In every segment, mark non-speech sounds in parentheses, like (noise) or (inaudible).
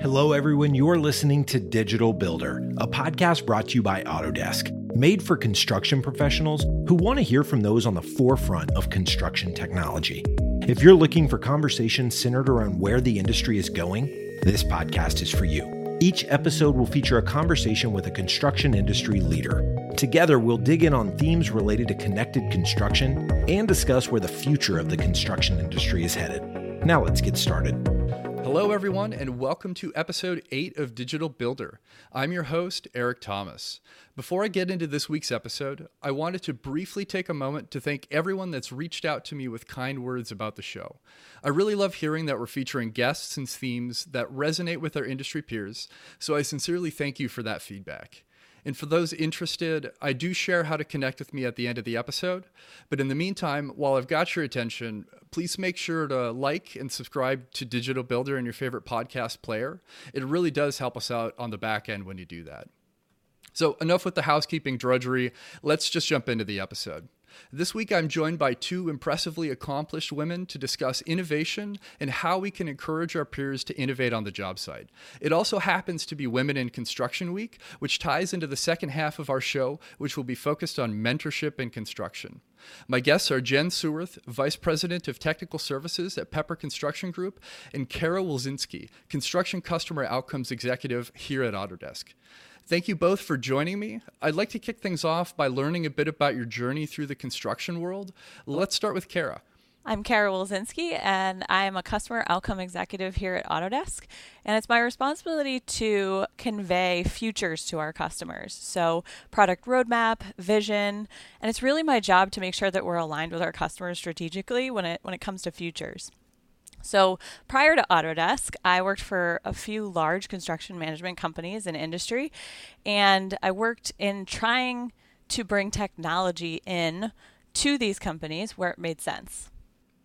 Hello, everyone. You're listening to Digital Builder, a podcast brought to you by Autodesk, made for construction professionals who want to hear from those on the forefront of construction technology. If you're looking for conversations centered around where the industry is going, this podcast is for you. Each episode will feature a conversation with a construction industry leader. Together, we'll dig in on themes related to connected construction and discuss where the future of the construction industry is headed. Now, let's get started. Hello, everyone, and welcome to episode 8 of Digital Builder. I'm your host, Eric Thomas. Before I get into this week's episode, I wanted to briefly take a moment to thank everyone that's reached out to me with kind words about the show. I really love hearing that we're featuring guests and themes that resonate with our industry peers, so I sincerely thank you for that feedback. And for those interested, I do share how to connect with me at the end of the episode. But in the meantime, while I've got your attention, please make sure to like and subscribe to Digital Builder in your favorite podcast player. It really does help us out on the back end when you do that. So, enough with the housekeeping drudgery. Let's just jump into the episode. This week, I'm joined by two impressively accomplished women to discuss innovation and how we can encourage our peers to innovate on the job site. It also happens to be Women in Construction Week, which ties into the second half of our show, which will be focused on mentorship in construction. My guests are Jen Suerth, Vice President of Technical Services at Pepper Construction Group, and Kara Wilczynski, Construction Customer Outcomes Executive here at Autodesk. Thank you both for joining me. I'd like to kick things off by learning a bit about your journey through the construction world. Let's start with Kara. I'm Kara Wilczynski, and I am a customer outcome executive here at Autodesk. And it's my responsibility to convey futures to our customers. So, product roadmap, vision, and it's really my job to make sure that we're aligned with our customers strategically when it when it comes to futures. So prior to Autodesk, I worked for a few large construction management companies in industry, and I worked in trying to bring technology in to these companies where it made sense.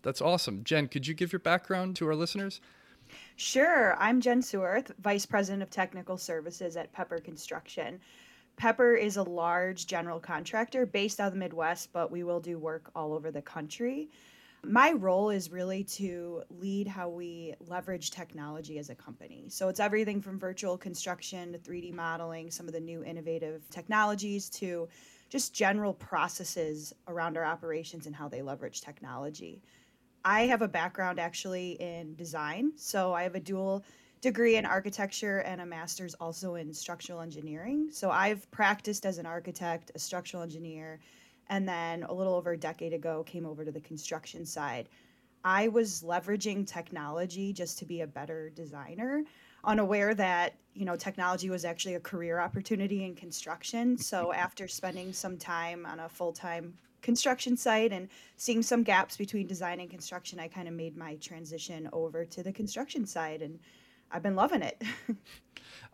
That's awesome. Jen, could you give your background to our listeners? Sure. I'm Jen Suerth, Vice President of Technical Services at Pepper Construction. Pepper is a large general contractor based out of the Midwest, but we will do work all over the country my role is really to lead how we leverage technology as a company. So it's everything from virtual construction to 3D modeling, some of the new innovative technologies to just general processes around our operations and how they leverage technology. I have a background actually in design, so I have a dual degree in architecture and a master's also in structural engineering. So I've practiced as an architect, a structural engineer, and then a little over a decade ago came over to the construction side. I was leveraging technology just to be a better designer, unaware that, you know, technology was actually a career opportunity in construction. So (laughs) after spending some time on a full-time construction site and seeing some gaps between design and construction, I kind of made my transition over to the construction side and I've been loving it. (laughs)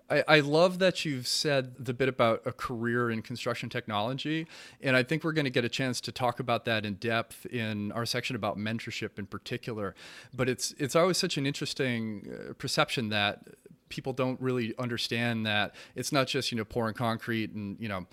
I, I, love that you've said the bit about a career in construction technology. And I think we're going to get a chance to talk about that in depth in our section about mentorship in particular. But it's, it's always such an interesting uh, perception that people don't really understand that it's not just you know pouring concrete and you know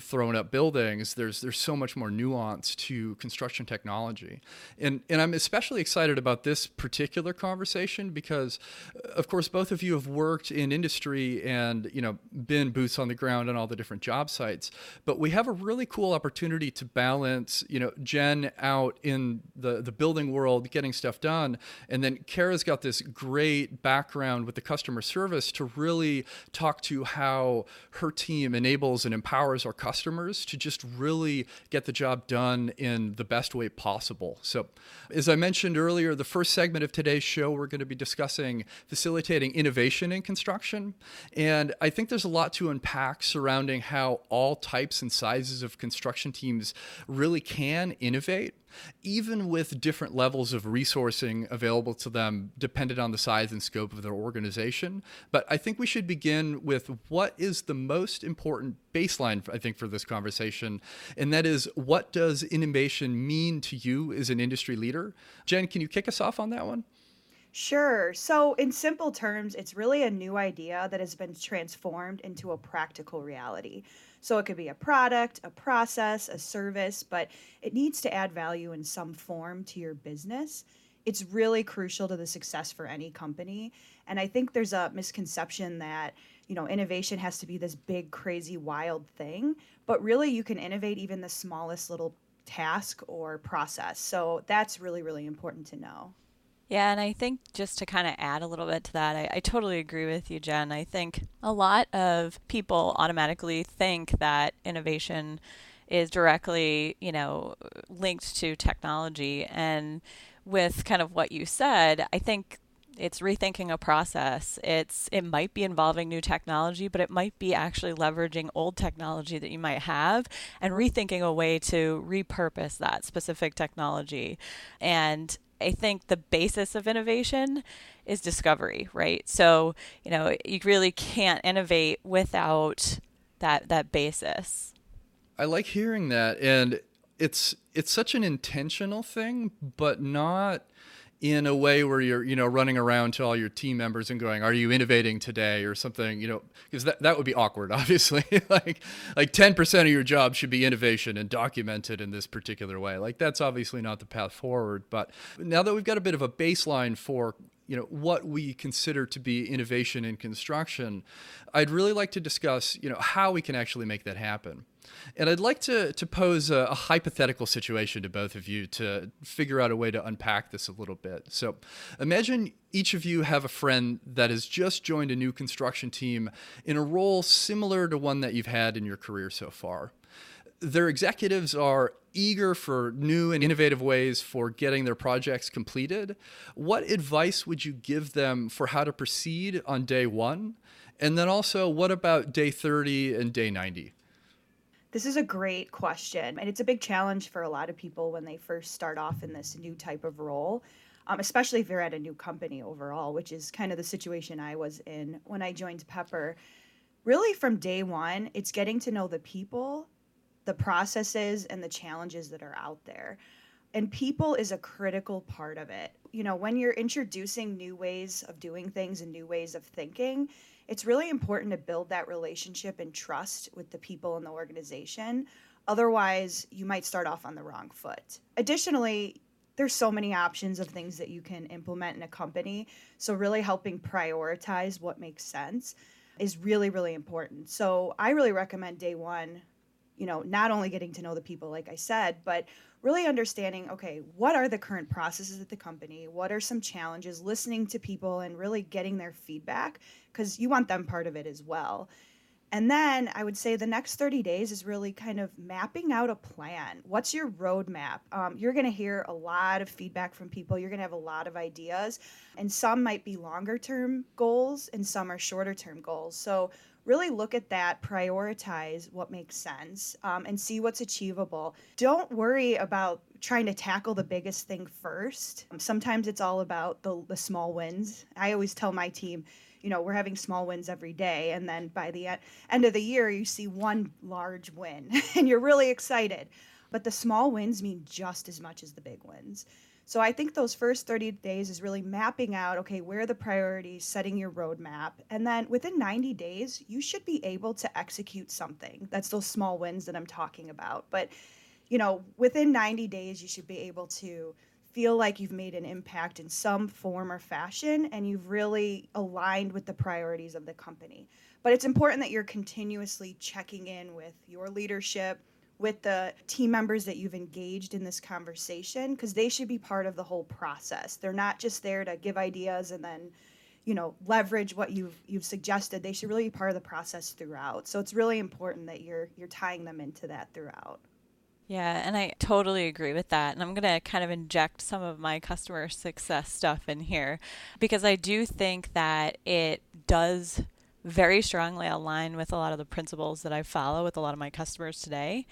throwing up buildings. There's there's so much more nuance to construction technology, and and I'm especially excited about this particular conversation because, of course, both of you have worked in industry and you know been boots on the ground on all the different job sites. But we have a really cool opportunity to balance you know Jen out in the the building world getting stuff done, and then Kara's got this great background with the customer service service to really talk to how her team enables and empowers our customers to just really get the job done in the best way possible. So, as I mentioned earlier, the first segment of today's show, we're going to be discussing facilitating innovation in construction. And I think there's a lot to unpack surrounding how all types and sizes of construction teams really can innovate even with different levels of resourcing available to them, dependent on the size and scope of their organization. But I think we should begin with what is the most important baseline, I think, for this conversation, and that is what does innovation mean to you as an industry leader? Jen, can you kick us off on that one? Sure. So, in simple terms, it's really a new idea that has been transformed into a practical reality. So it could be a product, a process, a service, but it needs to add value in some form to your business. it's really crucial to the success for any company. And I think there's a misconception that, you know, innovation has to be this big, crazy, wild thing. But really, you can innovate even the smallest little task or process. So that's really, really important to know. Yeah, and I think just to kind of add a little bit to that, I, I, totally agree with you, Jen. I think a lot of people automatically think that innovation is directly, you know, linked to technology. And with kind of what you said, I think it's rethinking a process. It's it might be involving new technology, but it might be actually leveraging old technology that you might have and rethinking a way to repurpose that specific technology. And I think the basis of innovation is discovery, right? So, you know, you really can't innovate without that that basis. I like hearing that and it's it's such an intentional thing, but not in a way where you're you know running around to all your team members and going are you innovating today? or something you know because that, that would be awkward (laughs) obviously. Like like 10% of your job should be innovation and documented in this particular way. Like that's obviously not the path forward but now that we've got a bit of a baseline for you know what we consider to be innovation in construction i'd really like to discuss you know how we can actually make that happen and I'd like to, to pose a, a, hypothetical situation to both of you to figure out a way to unpack this a little bit. So imagine each of you have a friend that has just joined a new construction team in a role similar to one that you've had in your career so far. Their executives are eager for new and innovative ways for getting their projects completed. What advice would you give them for how to proceed on day one? And then also, what about day 30 and day 90? This is a great question. And it's a big challenge for a lot of people when they first start off in this new type of role, um, especially if they're at a new company overall, which is kind of the situation I was in when I joined Pepper. Really, from day one, it's getting to know the people, the processes, and the challenges that are out there. And people is a critical part of it. You know, when you're introducing new ways of doing things and new ways of thinking, it's really important to build that relationship and trust with the people in the organization. Otherwise, you might start off on the wrong foot. Additionally, there's so many options of things that you can implement in a company. So, really helping prioritize what makes sense is really, really important. So, I really recommend day one, you know, not only getting to know the people, like I said, but really understanding okay, what are the current processes at the company? What are some challenges? Listening to people and really getting their feedback because you want them part of it as well. And then I would say the next 30 days is really kind of mapping out a plan. What's your roadmap? Um, you're going to hear a lot of feedback from people. You're going to have a lot of ideas, and some might be longer term goals, and some are shorter term goals. So really look at that, prioritize what makes sense, um, and see what's achievable. Don't worry about trying to tackle the biggest thing first. Sometimes it's all about the, the small wins. I always tell my team, you know, we're having small wins every day. And then by the end of the year, you see one large win (laughs) and you're really excited. But the small wins mean just as much as the big wins. So I think those first 30 days is really mapping out okay, where are the priorities, setting your roadmap. And then within 90 days, you should be able to execute something. That's those small wins that I'm talking about. But, you know, within 90 days, you should be able to feel like you've made an impact in some form or fashion and you've really aligned with the priorities of the company. But it's important that you're continuously checking in with your leadership with the team members that you've engaged in this conversation because they should be part of the whole process. They're not just there to give ideas and then you know leverage what you've you've suggested they should really be part of the process throughout so it's really important that you're you're tying them into that throughout yeah, and I totally agree with that. And I'm going to kind of inject some of my customer success stuff in here because I do think that it does very strongly align with a lot of the principles that I follow with a lot of my customers today.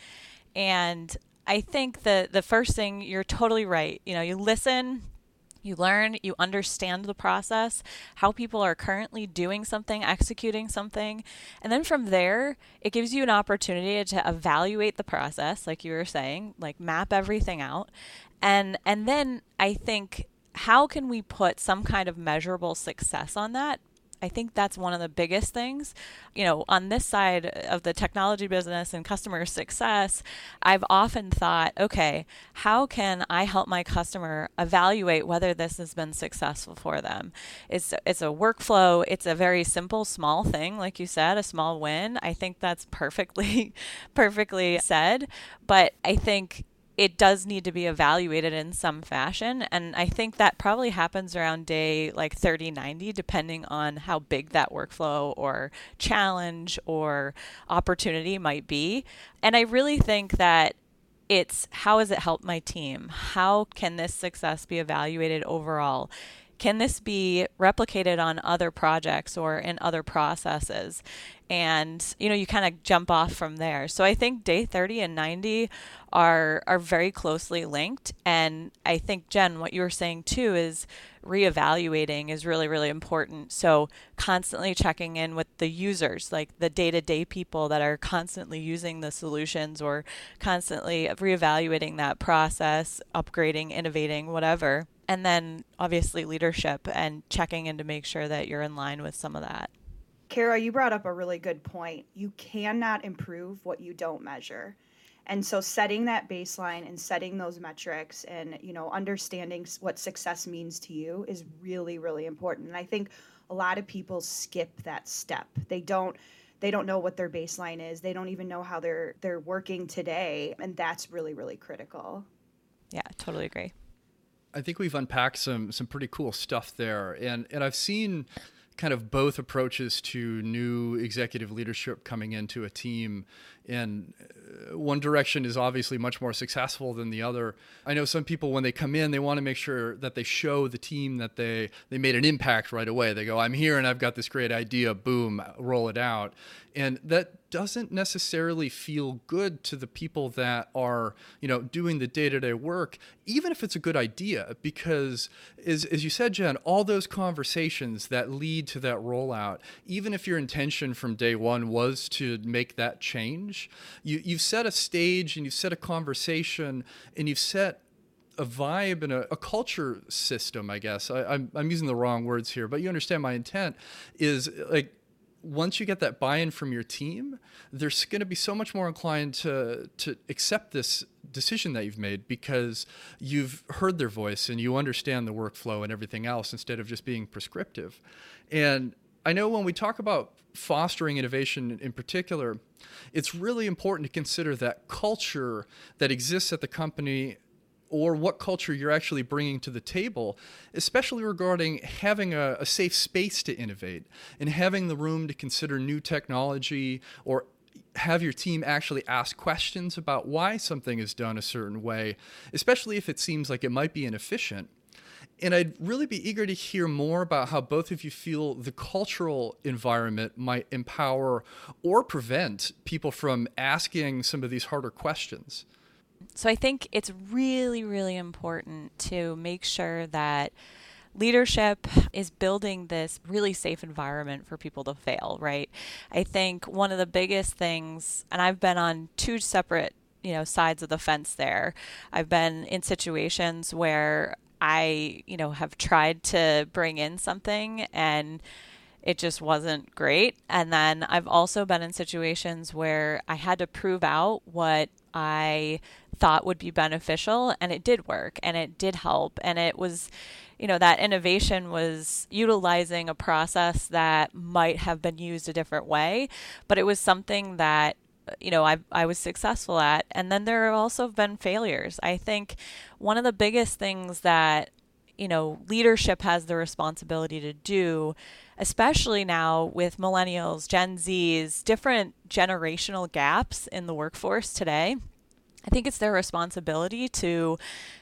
And I think the the first thing you're totally right. You know, you listen, you learn, you understand the process, how people are currently doing something, executing something. And then from there, it gives you an opportunity to evaluate the process, like you were saying, like map everything out. And and then I think how can we put some kind of measurable success on that I think that's one of the biggest things. You know, on this side of the technology business and customer success, I've often thought, okay, how can I help my customer evaluate whether this has been successful for them? It's it's a workflow, it's a very simple small thing like you said, a small win. I think that's perfectly (laughs) perfectly said, but I think it does need to be evaluated in some fashion. And I think that probably happens around day like 30, 90, depending on how big that workflow or challenge or opportunity might be. And I really think that it's how has it helped my team? How can this success be evaluated overall? Can this be replicated on other projects or in other processes? And you know, you kind of jump off from there. So I think day 30 and 90 are are very closely linked. And I think Jen, what you were saying too is reevaluating is really really important. So constantly checking in with the users, like the day-to-day people that are constantly using the solutions or constantly reevaluating that process, upgrading, innovating, whatever and then obviously leadership and checking in to make sure that you're in line with some of that. Kara, you brought up a really good point. You cannot improve what you don't measure. And so setting that baseline and setting those metrics and you know understanding what success means to you is really really important. And I think a lot of people skip that step. They don't they don't know what their baseline is. They don't even know how they're they're working today and that's really really critical. Yeah, totally agree. I think we've unpacked some some pretty cool stuff there, and and I've seen kind of both approaches to new executive leadership coming into a team and uh, one direction is obviously much more successful than the other. I know some people when they come in, they want to make sure that they show the team that they they made an impact right away. They go, "I'm here and I've got this great idea, boom, roll it out." And that doesn't necessarily feel good to the people that are, you know, doing the day-to-day work, even if it's a good idea because as as you said, Jen, all those conversations that lead to that rollout, even if your intention from day 1 was to make that change, you, you've set a stage and you've set a conversation and you've set a vibe and a, a, culture system, I guess. I, I'm, I'm using the wrong words here, but you understand my intent is like once you get that buy-in from your team, they're going to be so much more inclined to to accept this decision that you've made because you've heard their voice and you understand the workflow and everything else instead of just being prescriptive. And I know when we talk about fostering innovation in particular, it's really important to consider that culture that exists at the company or what culture you're actually bringing to the table, especially regarding having a, a, safe space to innovate and having the room to consider new technology or have your team actually ask questions about why something is done a certain way, especially if it seems like it might be inefficient. And I'd really be eager to hear more about how both of you feel the cultural environment might empower or prevent people from asking some of these harder questions. So I think it's really, really important to make sure that leadership is building this really safe environment for people to fail, right? I think one of the biggest things, and I've been on two separate you know sides of the fence there i've been in situations where I, you know, have tried to bring in something and it just wasn't great. And then I've also been in situations where I had to prove out what I thought would be beneficial and it did work and it did help and it was you know that innovation was utilizing a process that might have been used a different way but it was something that you know I, I was successful at. And then there have also been failures. I think one of the biggest things that you know leadership has the responsibility to do especially now with millennials gen z's different generational gaps in the workforce today i think it's their responsibility to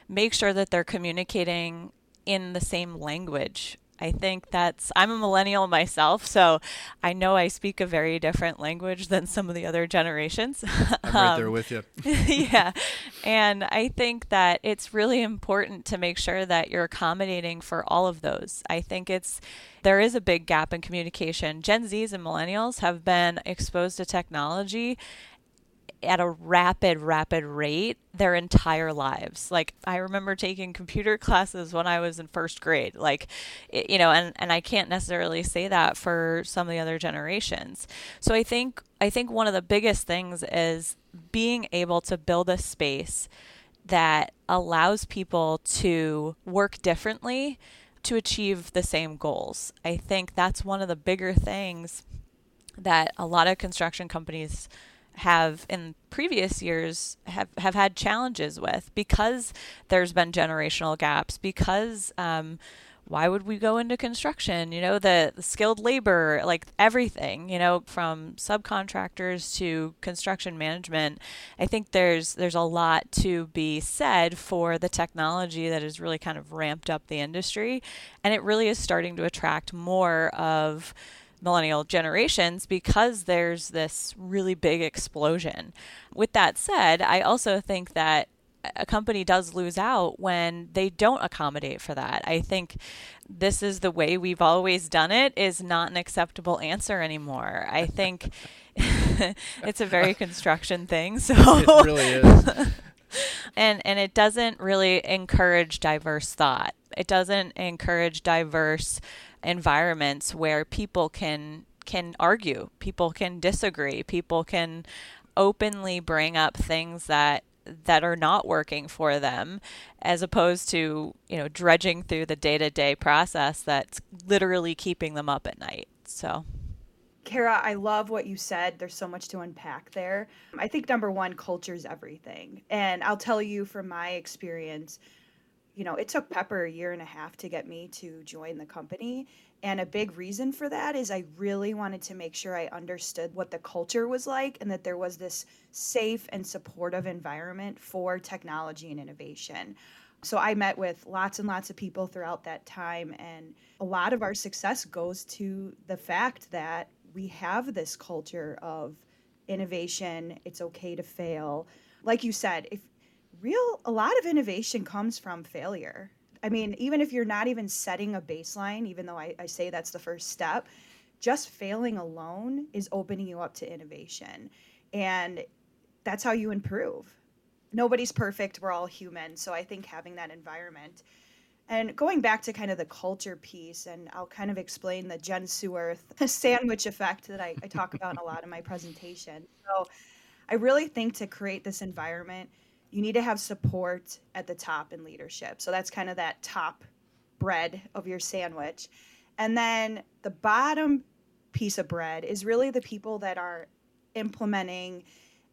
make sure that they're communicating in the same language I think that's, I'm a millennial myself, so I know I speak a very different language than some of the other generations. I'm right there um, with you. (laughs) yeah. And I think that it's really important to make sure that you're accommodating for all of those. I think it's, there is a big gap in communication. Gen Zs and millennials have been exposed to technology at a rapid, rapid rate their entire lives. Like I remember taking computer (laughs) classes when I was in first grade. Like, you know, and, and I can't necessarily say that for some of the other generations. So I think I think one of the biggest things is being able to build a space that allows people to work differently to achieve the same goals. I think that's one of the bigger things that a lot of construction companies have in previous years have, have had challenges with because there's been generational gaps because um, why would we go into construction? You know the, the, skilled labor like everything you know from subcontractors to construction management. I think there's there's a lot to be said for the technology that has really kind of ramped up the industry and it really is starting to attract more of millennial generations because there's this really big explosion. With that said, I also think that a company does lose out when they don't accommodate for that. I think this is the way we've always done it is not an acceptable answer anymore. I think (laughs) it's a very (laughs) construction thing. So it really is. (laughs) and and it doesn't really encourage diverse thought. It doesn't encourage diverse environments where people can can argue, people can disagree, people can openly bring up things that that are not working for them as opposed to, you know, dredging through the day-to-day process that's literally keeping them up at night. So Kara, I love what you said. There's so much to unpack there. I think number one, culture is everything. And I'll tell you from my experience, you know, it took Pepper a year and a half to get me to join the company. And a big reason for that is I really wanted to make sure I understood what the culture was like and that there was this safe and supportive environment for technology and innovation. So I met with lots and lots of people throughout that time. And a lot of our success goes to the fact that we have this culture of innovation, it's okay to fail. Like you said, if real a lot of innovation comes from failure. I mean even if you're not even setting a baseline even though I, I say that's the first step just failing alone is opening you up to innovation. And that's how you improve. Nobody's perfect. We're all human. So i think having that environment and going back to kind of the culture piece and i'll kind of explain the jen suerth (laughs) sandwich effect that I, I talk about in a lot of my presentation so i really think to create this environment you need to have support at the top in leadership. So that's kind of that top bread of your sandwich. And then the bottom piece of bread is really the people that are implementing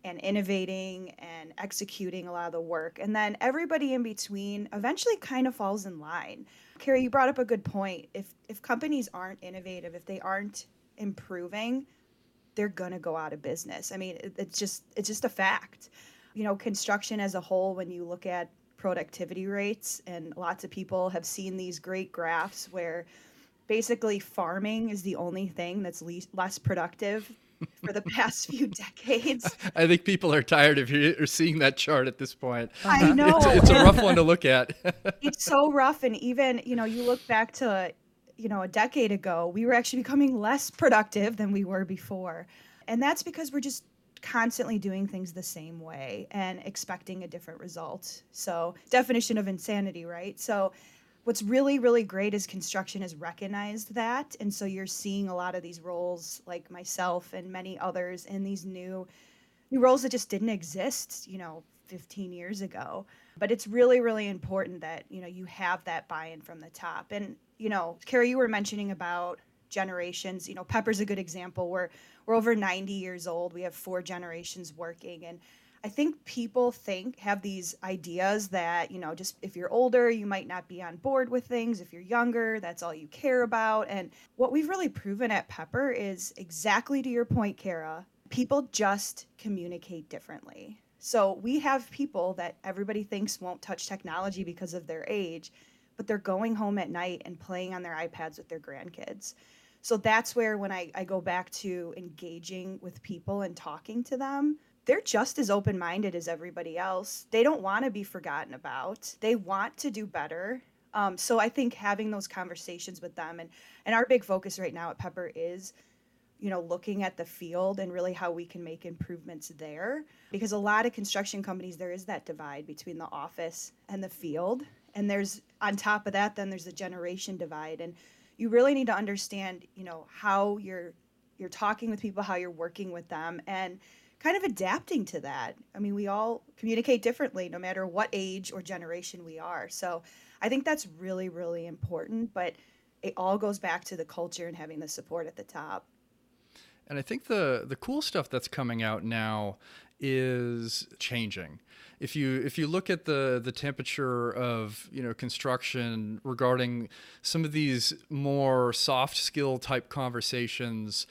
and innovating and executing a lot of the work. And then everybody in between eventually kind of falls in line. Carrie, you brought up a good point. If if companies aren't innovative, if they aren't improving, they're to go out of business. I mean, it's just it's just a fact you know, construction as a whole, when you look at productivity rates, and lots of people have seen these great graphs where basically farming is the only thing that's least, less productive for the (laughs) past few decades. (laughs) I think people are tired of hear, seeing that chart at this point. I (laughs) know. It's, it's a rough one to look at. it's so rough. And even, you know, you look back to, you know, a decade ago, we were actually becoming less productive than we were before. And that's because we're just constantly doing things the same way and expecting a different result. So, definition of insanity, right? So, what's really really great is construction has recognized that and so you're seeing a lot of these roles like myself and many others in these new new roles that just didn't exist, you know, 15 years ago. But it's really really important that, you know, you have that buy-in from the top. And, you know, Carrie, you were mentioning about generations. You know, Pepper's a good example. We're we're over 90 years old. We have four generations working and I think people think have these ideas that, you know, just if you're older, you might not be on board with things. If you're younger, that's all you care about. And what we've really proven at Pepper is exactly to your point, Kara, people just communicate differently. So we have people that everybody thinks won't touch technology because of their age, but they're going home at night and playing on their iPads with their grandkids. So that's where when I, I go back to engaging with people and talking to them, they're just as open minded as everybody else. They don't want to be forgotten about. They want to do better. Um, so I think having those conversations with them and and our big focus right now at Pepper is you know, looking at the field and really how we can make improvements there. Because a lot of construction companies, there is that divide between the office and the field. And there's, on top of that, then there's a generation divide. And you really need to understand, you know, how you're you're talking with people, how you're working with them, and kind of adapting to that. I mean, we all communicate differently no matter what age or generation we are. So I think that's really, really important. But it all goes back to the culture and having the support at the top. And I think the the cool stuff that's coming out now is changing. If you if you look at the the temperature of you know construction regarding some of these more soft skill type conversations,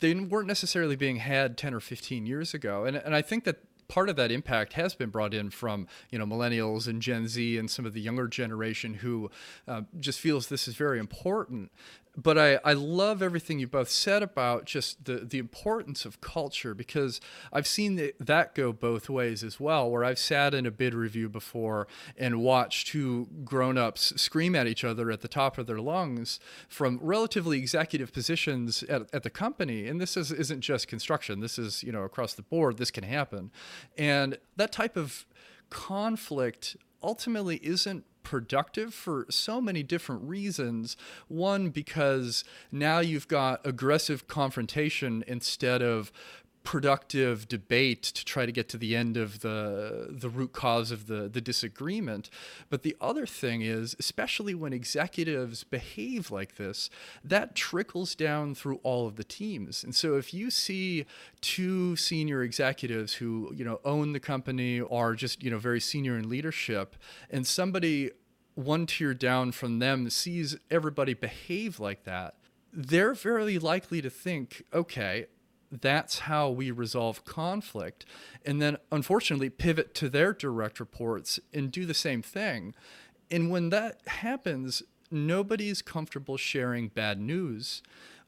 they weren't necessarily being had 10 or 15 years ago. And and I think that part of that impact has been brought in from you know millennials and Gen Z and some of the younger generation who uh, just feels this is very important. But I, I love everything you both said about just the, the importance of culture because I've seen the, that go both ways as well. Where I've sat in a bid review before and watched two grown ups scream at each other at the top of their lungs from relatively executive positions at, at the company. And this is, isn't just construction, this is you know across the board, this can happen. And that type of conflict ultimately isn't productive for so many different reasons. One, because now you've got aggressive confrontation instead of productive debate to try to get to the end of the the root cause of the the disagreement. But the other thing is especially when executives behave like this that trickles down through all of the teams. And so if you see two senior executives who you know own the company or just you know very senior in leadership and somebody one tier down from them sees everybody behave like that they're very likely to think okay that's how we resolve conflict. And then, unfortunately, pivot to their direct reports and do the same thing. And when that happens, nobody's comfortable sharing bad news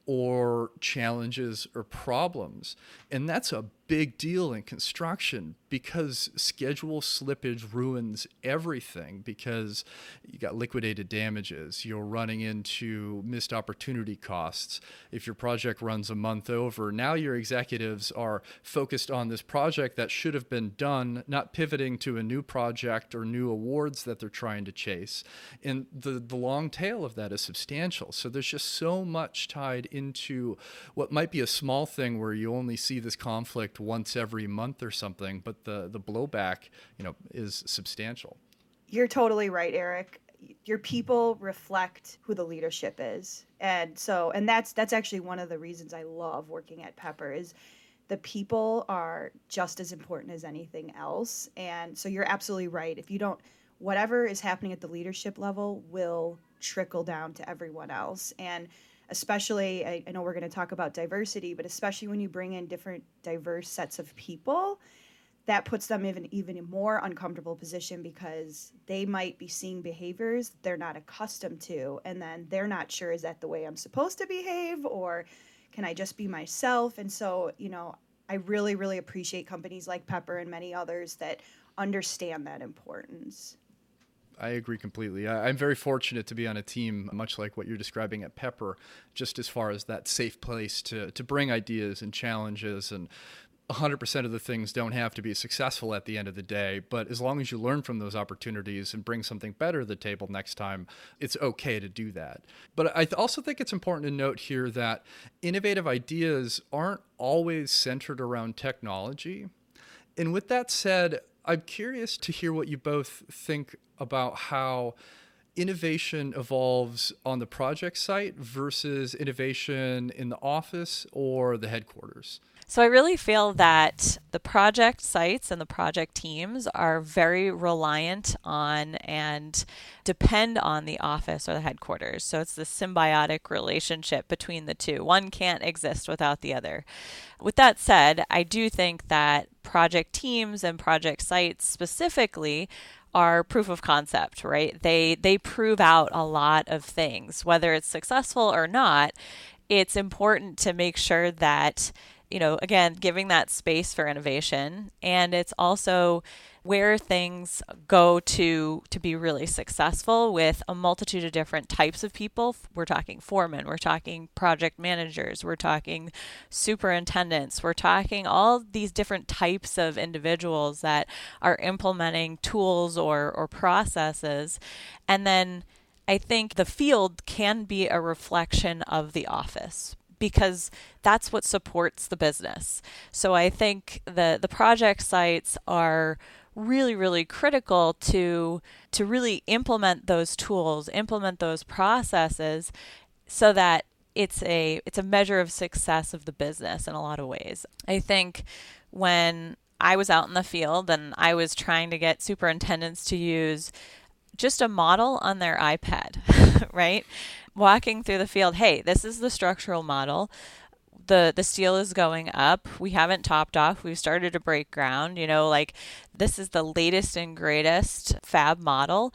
or challenges or problems. And that's a big deal in construction because schedule slippage ruins everything because you got liquidated damages you're running into missed opportunity costs. If your project runs a month over now your executives are focused on this project that should have been done not pivoting to a new project or new awards that they're trying to chase. And the the long tail of that is substantial. So there's just so much tied into what might be a small thing where you only see this conflict once every month or something, but the the blowback, you know, is substantial. You're totally right, Eric. Your people reflect who the leadership is. And so and that's that's actually one of the reasons I love working at Pepper is the people are just as important as anything else. And so you're absolutely right. If you don't whatever is happening at the leadership level will trickle down to everyone else. And especially I, I know we're going to talk about diversity but especially when you bring in different diverse sets of people that puts them in an even more uncomfortable position because they might be seeing behaviors they're not accustomed to and then they're not sure is that the way i'm supposed to behave or can i just be myself? And so you know i really really appreciate companies like pepper and many others that understand that importance I agree completely. I, am very fortunate to be on a team, much like what you're describing at Pepper, just as far as that safe place to, to bring ideas and challenges. And 100% of the things don't have to be successful at the end of the day. But as long as you learn from those opportunities and bring something better to the table next time, it's okay to do that. But I also think it's important to note here that innovative ideas aren't always centered around technology. And with that said, I'm curious to hear what you both think about how innovation evolves on the project site versus innovation in the office or the headquarters. So I really feel that the project sites and the project teams are very reliant on and depend on the office or the headquarters. So it's the symbiotic relationship between the two. One can't exist without the other. With that said, I do think that project teams and project sites specifically are proof of concept, right? They they prove out a lot of things, whether it's successful or not. It's important to make sure that you know, again, giving that space for innovation. And it's also where things go to to be really successful with a multitude of different types of people. We're talking foremen, we're talking project managers, we're talking superintendents, we're talking all these different types of individuals that are implementing tools or or processes. And then I think the field can be a reflection of the office because that's what supports the business. So I think the the project sites are really really critical to to really implement those tools, implement those processes so that it's a it's a measure of success of the business in a lot of ways. I think when I was out in the field and I was trying to get superintendents to use just a model on their iPad, (laughs) right? Walking through the field, hey, this is the structural model. The, the steel is going up. We haven't topped off. We've started to break ground. You know, like this is the latest and greatest fab model.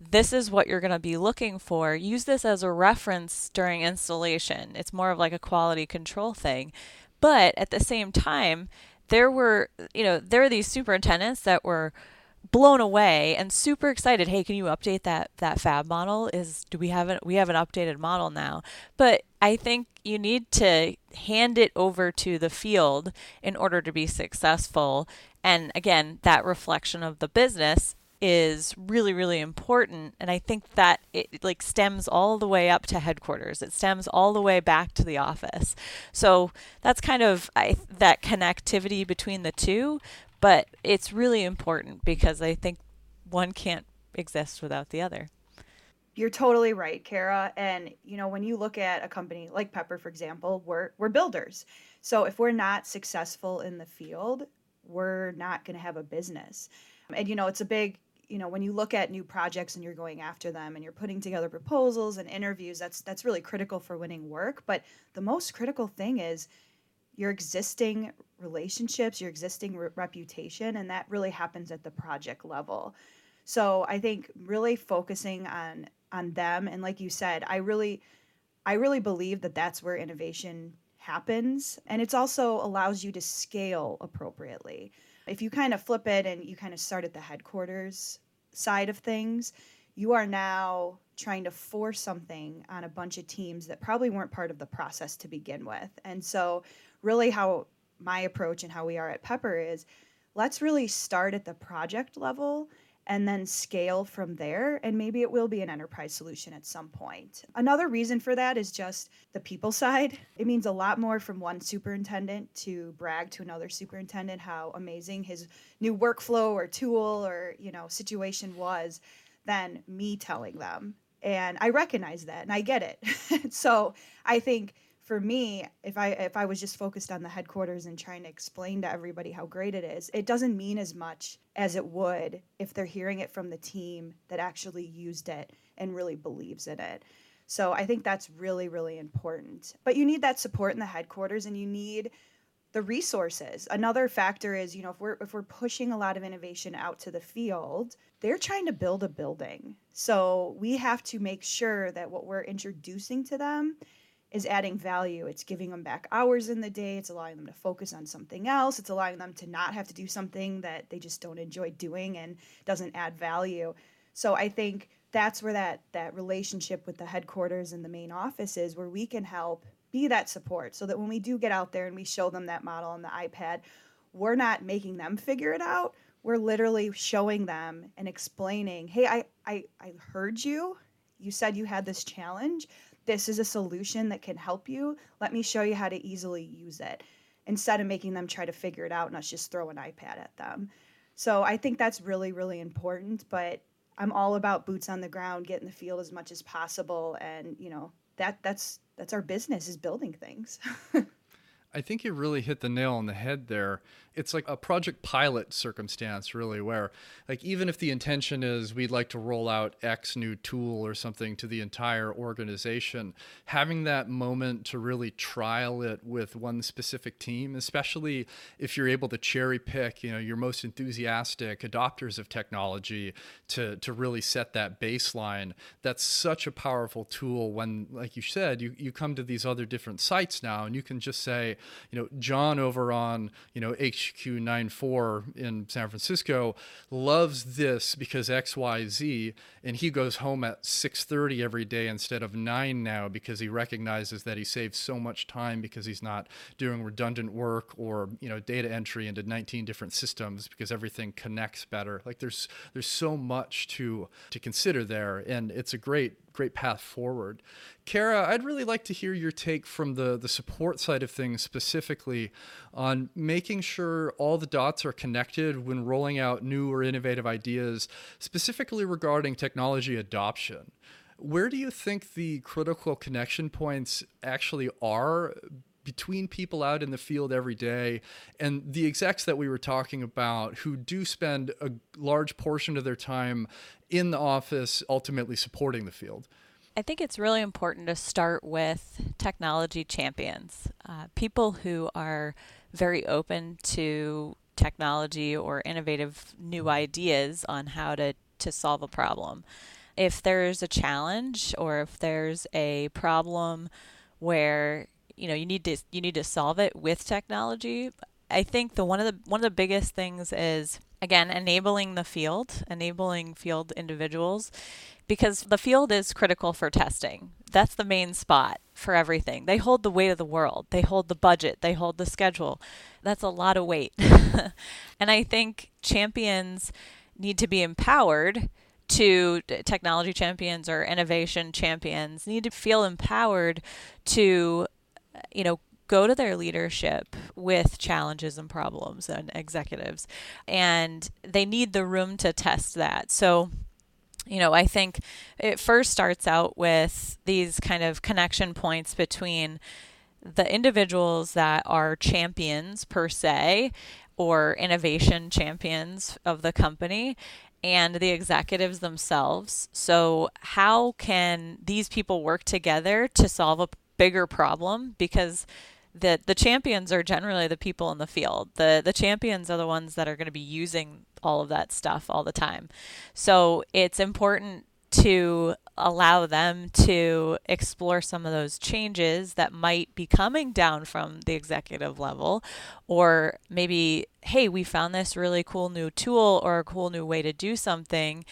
This is what you're going to be looking for. Use this as a reference during installation. It's more of like a quality control thing. But at the same time, there were, you know, there are these superintendents that were blown away and super excited. Hey, can you update that that fab model? Is do we have it? We have an updated model now, but I think you need to hand it over to the field in order to be successful. And again, that reflection of the business is really really important and i think that it like stems all the way up to headquarters it stems all the way back to the office so that's kind of I, that connectivity between the two but it's really important because I think one can't exist without the other. You're totally right, Kara. And you know, when you look at a company like Pepper, for example, we're we're builders. So if we're not successful in the field, we're not going to have a business. And you know, it's a big you know when you look at new projects and you're going after them and you're putting together proposals and interviews that's that's really critical for winning work but the most critical thing is your existing relationships, your existing re- reputation, and that really happens at the project level. So I think really focusing on on them, and like you said, I really, I really believe that that's where innovation happens, and it's also allows you to scale appropriately. If you kind of flip it and you kind of start at the headquarters side of things, you are now trying to force something on a bunch of teams that probably weren't part of the process to begin with. And so really how my approach and how we are at Pepper is let's really start at the project level and then scale from there. And maybe it will be an enterprise solution at some point. Another reason for that is just the people side. It means a lot more from one superintendent to brag to another superintendent how amazing his new workflow or tool or, you know, situation was than me telling them. And I recognize that and I get it. (laughs) so I think for me if i if i was just focused on the headquarters and trying to explain to everybody how great it is it doesn't mean as much as it would if they're hearing it from the team that actually used it and really believes in it. So i think that's really really important. But you need that support in the headquarters and you need the resources. Another factor is you know if we're if we're pushing a lot of innovation out to the field they're trying to build a building. So we have to make sure that what we're introducing to them is adding value. It's giving them back hours in the day. It's allowing them to focus on something else. It's allowing them to not have to do something that they just don't enjoy doing and doesn't add value. So I think that's where that that relationship with the headquarters and the main office is where we can help be that support so that when we do get out there and we show them that model on the iPad, we're not making them figure it out. We're literally showing them and explaining, hey, I, I, I heard you. You said you had this challenge this is a solution that can help you. Let me show you how to easily use it instead of making them try to figure it out and us just throw an iPad at them. So I think that's really, really important. But I'm all about boots on the ground, get in the field as much as possible, and you know that that's that's our business is building things. (laughs) I think you really hit the nail on the head there. It's like a project pilot circumstance, really, where, like, even if the intention is we'd like to roll out X new tool or something to the entire organization, having that moment to really trial it with one specific team, especially if you're able to cherry pick, you know, your most enthusiastic adopters of technology to, to really set that baseline, that's such a powerful tool when, like you said, you, you come to these other different sites now and you can just say, you know, John over on, you know, HQ 94 in San Francisco loves this because XYZ and he goes home at 6:30 every day instead of 9 now because he recognizes that he saves so much time because he's not doing redundant work or, you know, data entry into 19 different systems because everything connects better. Like there's there's so much to to consider there and it's a great great path forward. Kara, I'd really like to hear your take from the, the support side of things specifically on making sure all the dots are connected when rolling out new or innovative ideas, specifically regarding technology adoption. Where do you think the critical connection points actually are between people out in the field every day and the execs that we were talking about who do spend a large portion of their time in the office ultimately supporting the field? I think it's really important to start with technology champions, uh, people who are very open to technology or innovative new ideas on how to, to solve a problem. If there's a challenge or if there's a problem where you know you need to you need to solve it with technology. I think the one of the one of the biggest things is again enabling the field, enabling field individuals because the field is critical for testing. That's the main spot for everything. They hold the weight of the world. They hold the budget, they hold the schedule. That's a lot of weight. (laughs) and I think champions need to be empowered to technology champions or innovation champions need to feel empowered to you know, go to their leadership with challenges and problems and executives. And they need the room to test that. So, you know, I think it first starts out with these kind of connection points between the individuals that are champions per se or innovation champions of the company and the executives themselves. So, how can these people work together to solve a bigger problem because the the champions are generally the people in the field. The the champions are the ones that are going to be using all of that stuff all the time. So it's important to allow them to explore some of those changes that might be coming down from the executive level or maybe hey we found this really cool new tool or a cool new way to do something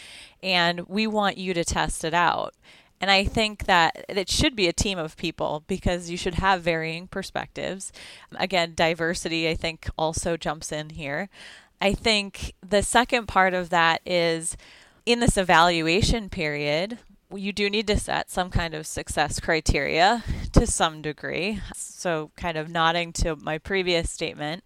and we want you to test it out and I think that it should be a team of people because you should have varying perspectives. Again, diversity, I think, also jumps in here. I think the second part of that is in this evaluation period, you do need to set some kind of success criteria to some degree. So, kind of nodding to my previous statement.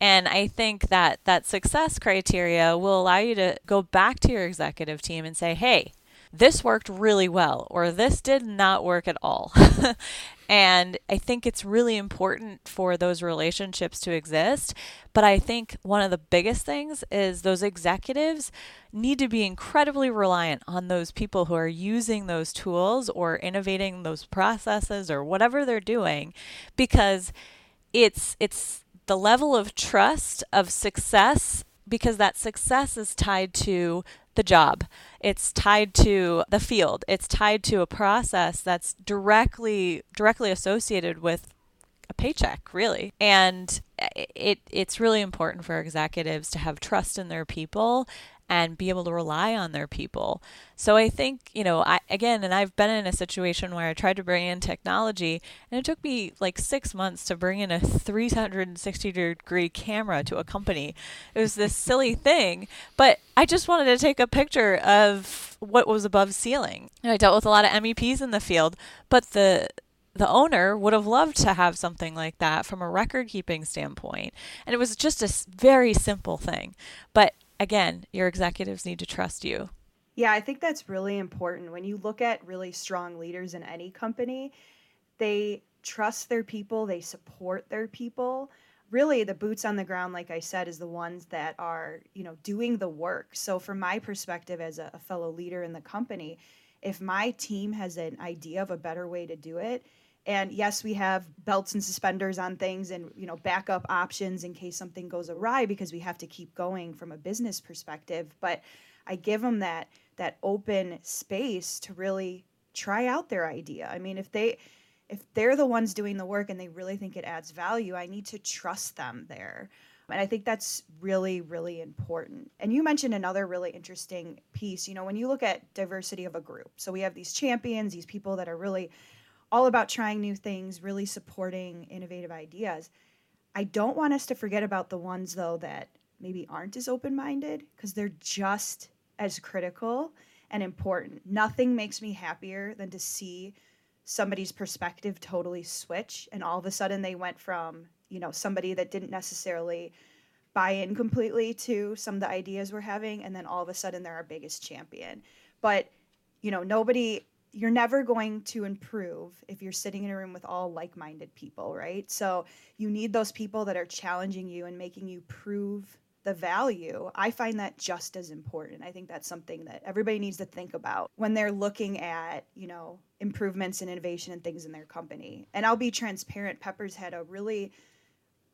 And I think that that success criteria will allow you to go back to your executive team and say, hey, this worked really well or this did not work at all. (laughs) and I think it's really important for those relationships to exist. But I think one of the biggest things is those executives need to be incredibly reliant on those people who are using those tools or innovating those processes or whatever they're doing because it's it's the level of trust of success because that success is tied to the job. It's tied to the field. It's tied to a process that's directly directly associated with a paycheck, really. And it it's really important for executives to have trust in their people and be able to rely on their people. So I think, you know, I again, and I've been in a situation where I tried to bring in technology and it took me like 6 months to bring in a 360 degree camera to a company. It was this silly thing, but I just wanted to take a picture of what was above ceiling. And I dealt with a lot of MEPs in the field, but the the owner would have loved to have something like that from a record keeping standpoint. And it was just a very simple thing. But again, your executives need to trust you. Yeah, I think that's really important. When you look at really strong leaders in any company, they trust their people, they support their people. Really, the boots on the ground, like I said, is the ones that are, you know, doing the work. So, from my perspective as a, fellow leader in the company, if my team has an idea of a better way to do it, and yes we have belts and suspenders on things and you know backup options in case something goes awry because we have to keep going from a business perspective but i give them that that open space to really try out their idea i mean if they if they're the ones doing the work and they really think it adds value, I need to trust them there. And I think that's really, really important. And you mentioned another really interesting piece. You know, when you look at diversity of a group, so we have these champions, these people that are really all about trying new things, really supporting innovative ideas. I don't want us to forget about the ones, though, that maybe aren't as open minded because they're just as critical and important. Nothing makes me happier than to see somebody's perspective totally switch and all of a sudden they went from you know somebody that didn't necessarily buy in completely to some of the ideas we're having and then all of a sudden they're our biggest champion but you know nobody you're never going to improve if you're sitting in a room with all like-minded people right so you need those people that are challenging you and making you prove the value, I find that just as important. I think that's something that everybody needs to think about when they're looking at, you know, improvements and innovation and things in their company. And I'll be transparent, Pepper's had a really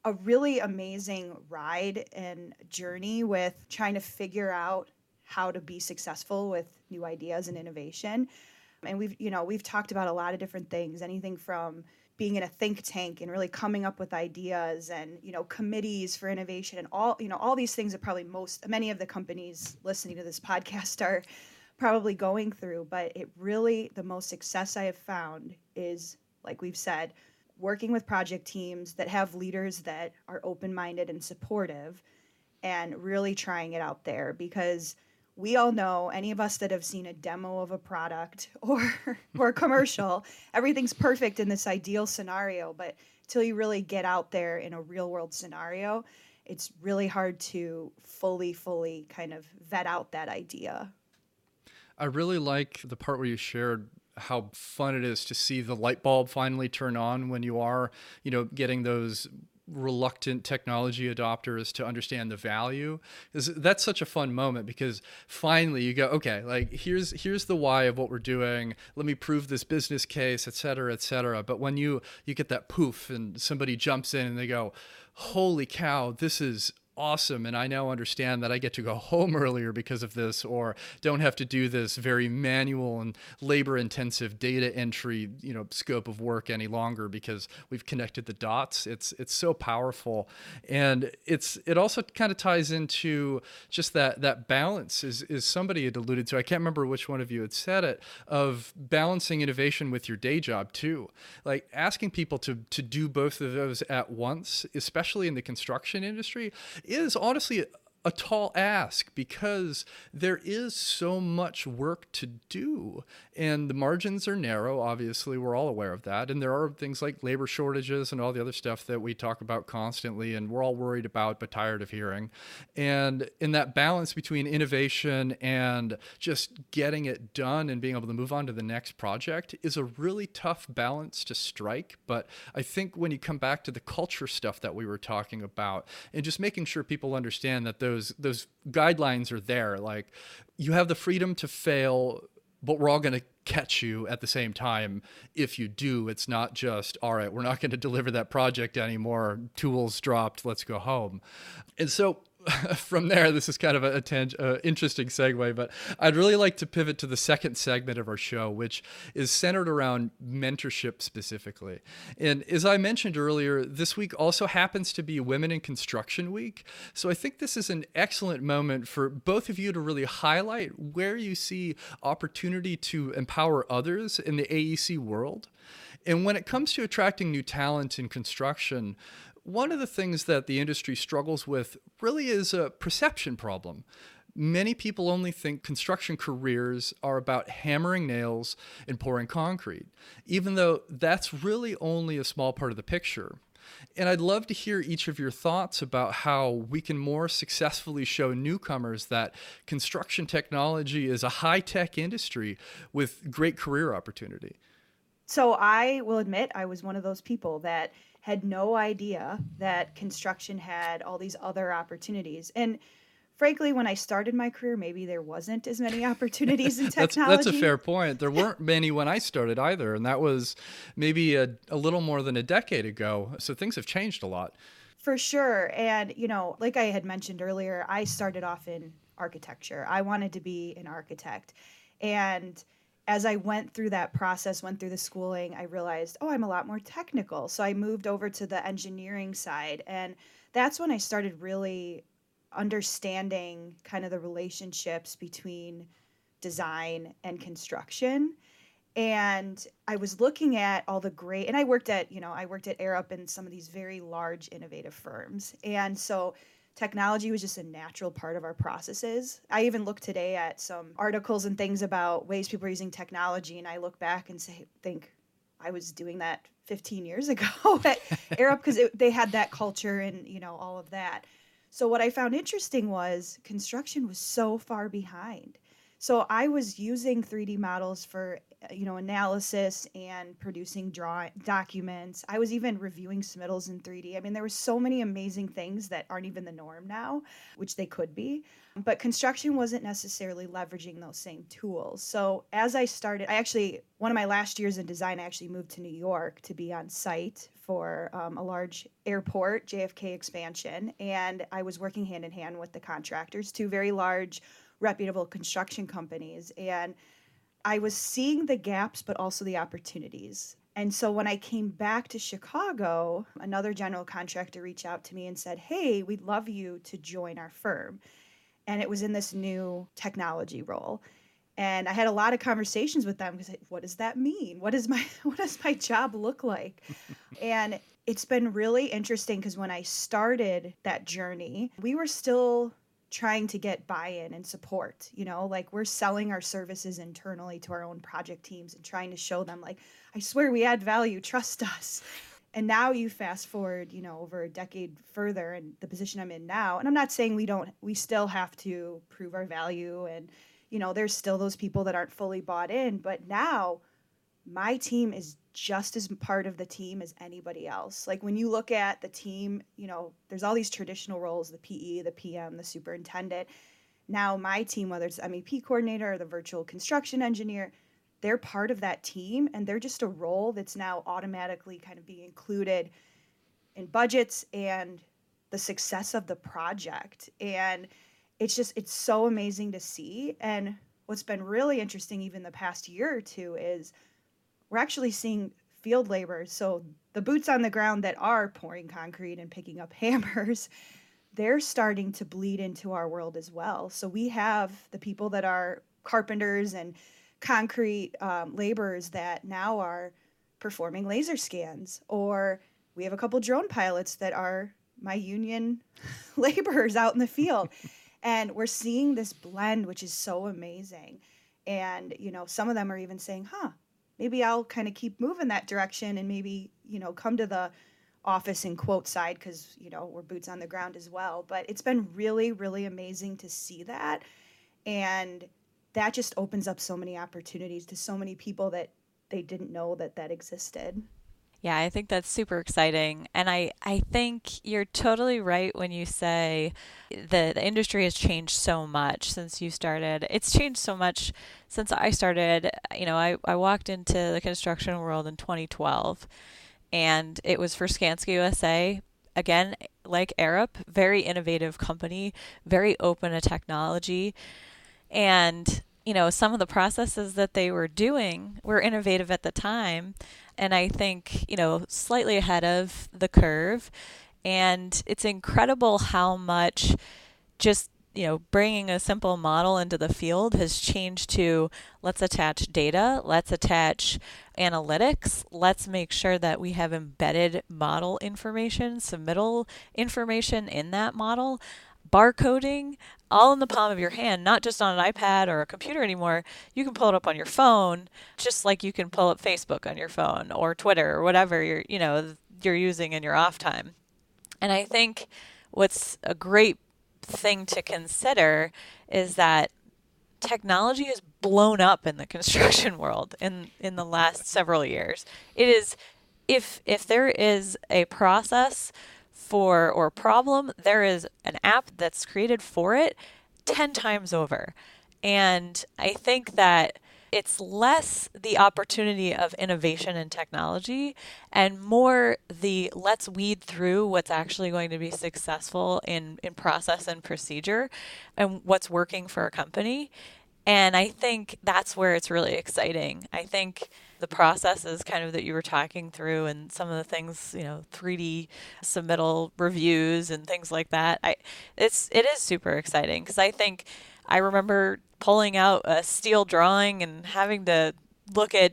a really amazing ride and journey with trying to figure out how to be successful with new ideas and innovation. And we've, you know, we've talked about a lot of different things, anything from being in a think tank and really coming up with ideas and you know committees for innovation and all you know all these things that probably most many of the companies listening to this (laughs) podcast are probably going through but it really the most success i have found is like we've said working with project teams that have leaders that are open-minded and supportive and really trying it out there because we all know any of us that have seen a demo of a product (laughs) or or a commercial everything's perfect in this ideal scenario but until you really get out there in a real world scenario it's really hard to fully fully kind of vet out that idea. I really like the part where you shared how fun it is to see the light bulb finally turn on when you are you know getting those reluctant technology adopters to understand the value is that's such a fun moment because finally you go okay like here's here's the why of what we're doing. Let me prove this business case et cetera et cetera. But when you you get that poof and somebody jumps in and they go holy cow this is awesome and I now understand that I get to go (laughs) home earlier because of this or don't have to do this very manual and labor intensive data entry, you know, scope of work any longer because we've connected the dots. It's it's so powerful. And it's it also kind of ties into just that that balance is is somebody had alluded to. I can't remember which one of you had said it of balancing innovation with your day job too. Like asking people to to do both of those at once, especially in the construction industry is honestly a tall ask because there is so much work to do and the margins are narrow obviously we're all aware of that and there are things like labor shortages and all the other stuff that we talk about constantly and we're all worried about but tired of hearing and in that balance between innovation and just getting it done and being able to move on to the next project is a really tough balance to strike but i think when you come back to the culture stuff that we were talking about and just making sure people understand that those those those guidelines are there. Like you have the freedom to fail, but we're all going to catch you at the same time if you do. It's not just all right we're not going to deliver that project anymore. Tools dropped. Let's go home. And so (laughs) from there, this is kind of a, a tang- uh, interesting segue, but I'd really like to pivot to the second segment of our show, which is centered around mentorship specifically. And as I mentioned earlier, this week also happens to be Women in Construction Week. So I think this is an excellent moment for both of you to really highlight where you see opportunity to empower others in the AEC world. And when it comes to attracting new talent in construction, one of the things that the industry struggles with really is a perception problem. Many people only think construction careers are about hammering nails and pouring concrete, even though that's really only a small part of the picture. And I'd love to hear each of your thoughts about how we can more successfully show newcomers that construction technology is a high tech industry with great career opportunity. So I will admit I was one of those people that had no idea that construction had all these other opportunities. And frankly, when I started my career, maybe there wasn't as many (laughs) opportunities in technology. (laughs) that's, that's, a fair point. There (laughs) weren't many when I started either, and that was maybe a, a little more than a decade ago. So things have changed a lot. For sure. And, you know, like I had mentioned earlier, I started off in architecture. I wanted to be an architect. And as I went through that process, went through the schooling, I realized, oh, I'm a lot more technical. So I moved over to the engineering side. And that's when I started really understanding kind of the relationships between design and construction and i was looking at all the great and i worked at you know i worked at arup and some of these very large innovative firms and so technology was just a natural part of our processes. I even look today at some articles and things about ways people are using technology and i look back and say think i was doing that 15 years ago (laughs) at arup because they had that culture and you know all of that. So what i found interesting was construction was so far behind. So I was using 3D models for you know analysis and producing draw documents. I was even reviewing submittals in 3D. I mean, there were so many amazing things that aren't even the norm now, which they could be. But construction wasn't necessarily leveraging those same tools. So as I started, I actually one of my last years in design, I actually moved to New York to be on site for um, a large airport JFK expansion, and I was working hand in hand with the contractors, two very large reputable construction companies. And I was seeing the gaps, but also the opportunities. And so when I came back to Chicago, another general contractor reached out to me and said, Hey, we'd love you to join our firm. And it was in this new technology role. And I had a lot of conversations with them because what does that mean? What is my (laughs) what does my job look like? (laughs) and it's been really interesting because when I started that journey, we were still trying to get buy-in and support you know like we're selling our services internally to our own project teams and trying to show them like i swear we add value trust us. And now you fast forward you know over a decade further and the position i'm in now and i'm not saying we don't we still have to prove our value and you know there's still those people that aren't fully bought in but now my team is just as part of the team as anybody else. Like when you look at the team, you know, there's all these traditional roles the PE, the PM, the superintendent. Now, my team, whether it's MEP coordinator or the virtual construction engineer, they're part of that team and they're just a role that's now automatically kind of being included in budgets and the success of the project. And it's just, it's so amazing to see. And what's been really interesting, even the past year or two, is we're actually seeing field labor, so the boots on the ground that are pouring concrete and picking up (laughs) hammers, they're starting to bleed into our world as well. So we have the people that are carpenters and concrete um, laborers that now are performing laser scans, or we have a couple drone pilots that are my union (laughs) laborers out in the field. (laughs) and we're seeing this blend, which is so amazing. And, you know, some of them are even saying, huh, maybe I'll kind of keep moving that direction and maybe, you know, come to the office and quote side because, you know, we're boots on the ground as well. But it's been really, really amazing to see that. And that just opens up so many opportunities to so many people that they didn't know that that existed. Yeah, I think that's super exciting. And I, I think you're totally right when you say the, the industry has changed so much since you started. It's changed so much since I started. You know, I, I walked into the construction world in 2012 and it was for Skanska USA. Again, like Arup, very innovative company, very open to technology. And, you know, some of the processes that they were doing were innovative at the time and I think, you know, slightly ahead of the curve. And it's incredible how much just you know, bringing a simple model into the field has changed to let's attach data, let's attach analytics, let's make sure that we have embedded model information, submittal information in that model barcoding all in the palm of your hand, not just on an iPad or a computer anymore. You can pull it up on your phone, just like you can pull up Facebook on your phone or Twitter or whatever you're, you know, you're using in your off time. And I think what's a great thing to consider is that technology has blown up in the (laughs) construction world in in the last several years. It is if if there is a process for or problem, there is an app that's created for it 10 times over. And I think that it's less the opportunity of innovation and technology and more the let's weed through what's actually going to be successful in, in process and procedure and what's working for a company And I think that's where it's really exciting. I think the processes kind of that you were talking through and some of the things, you know, 3D submittal reviews and things like that. I it's it is super exciting because I think I remember pulling out a steel drawing and having to look at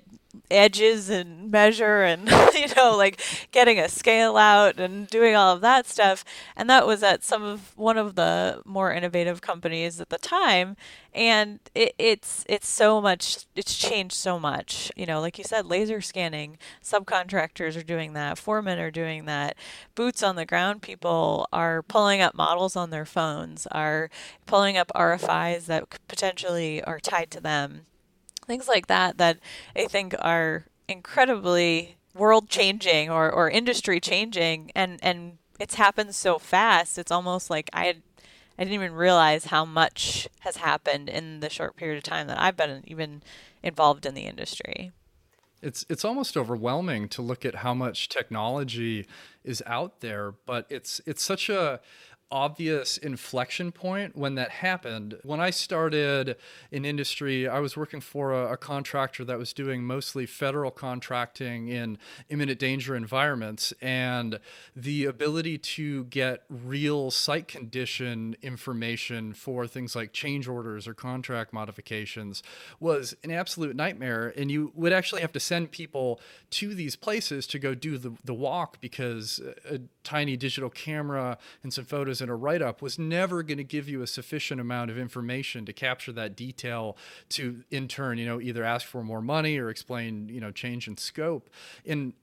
edges and measure and (laughs) you know like getting a scale out and doing all of that stuff. And that was at some of one of the more innovative companies at the time. And it, it's it's so much it's changed so much. You know like you said laser scanning subcontractors are doing that foremen are doing that. Boots on the ground people are pulling up models on their phones are pulling up rfis that potentially are tied to them things like that that I think are incredibly world changing or, or industry changing and and it's happened so fast it's almost like I I didn't even realize how much has happened in the short period of time that I've been even involved in the industry. It's it's almost overwhelming to look at how much technology is out there, but it's it's such a obvious inflection point when that happened. When I started in industry, I was working for a, a, contractor that was doing mostly federal contracting in imminent danger environments. And the ability to get real site condition information for things like change orders or contract modifications was an absolute nightmare. And you would actually have to send people to these places to go do the, the walk because a tiny digital camera and some photos in a write up was never going to give you a sufficient amount of information to capture that detail to in turn, you know, either ask for more money or explain, you know, change in scope. And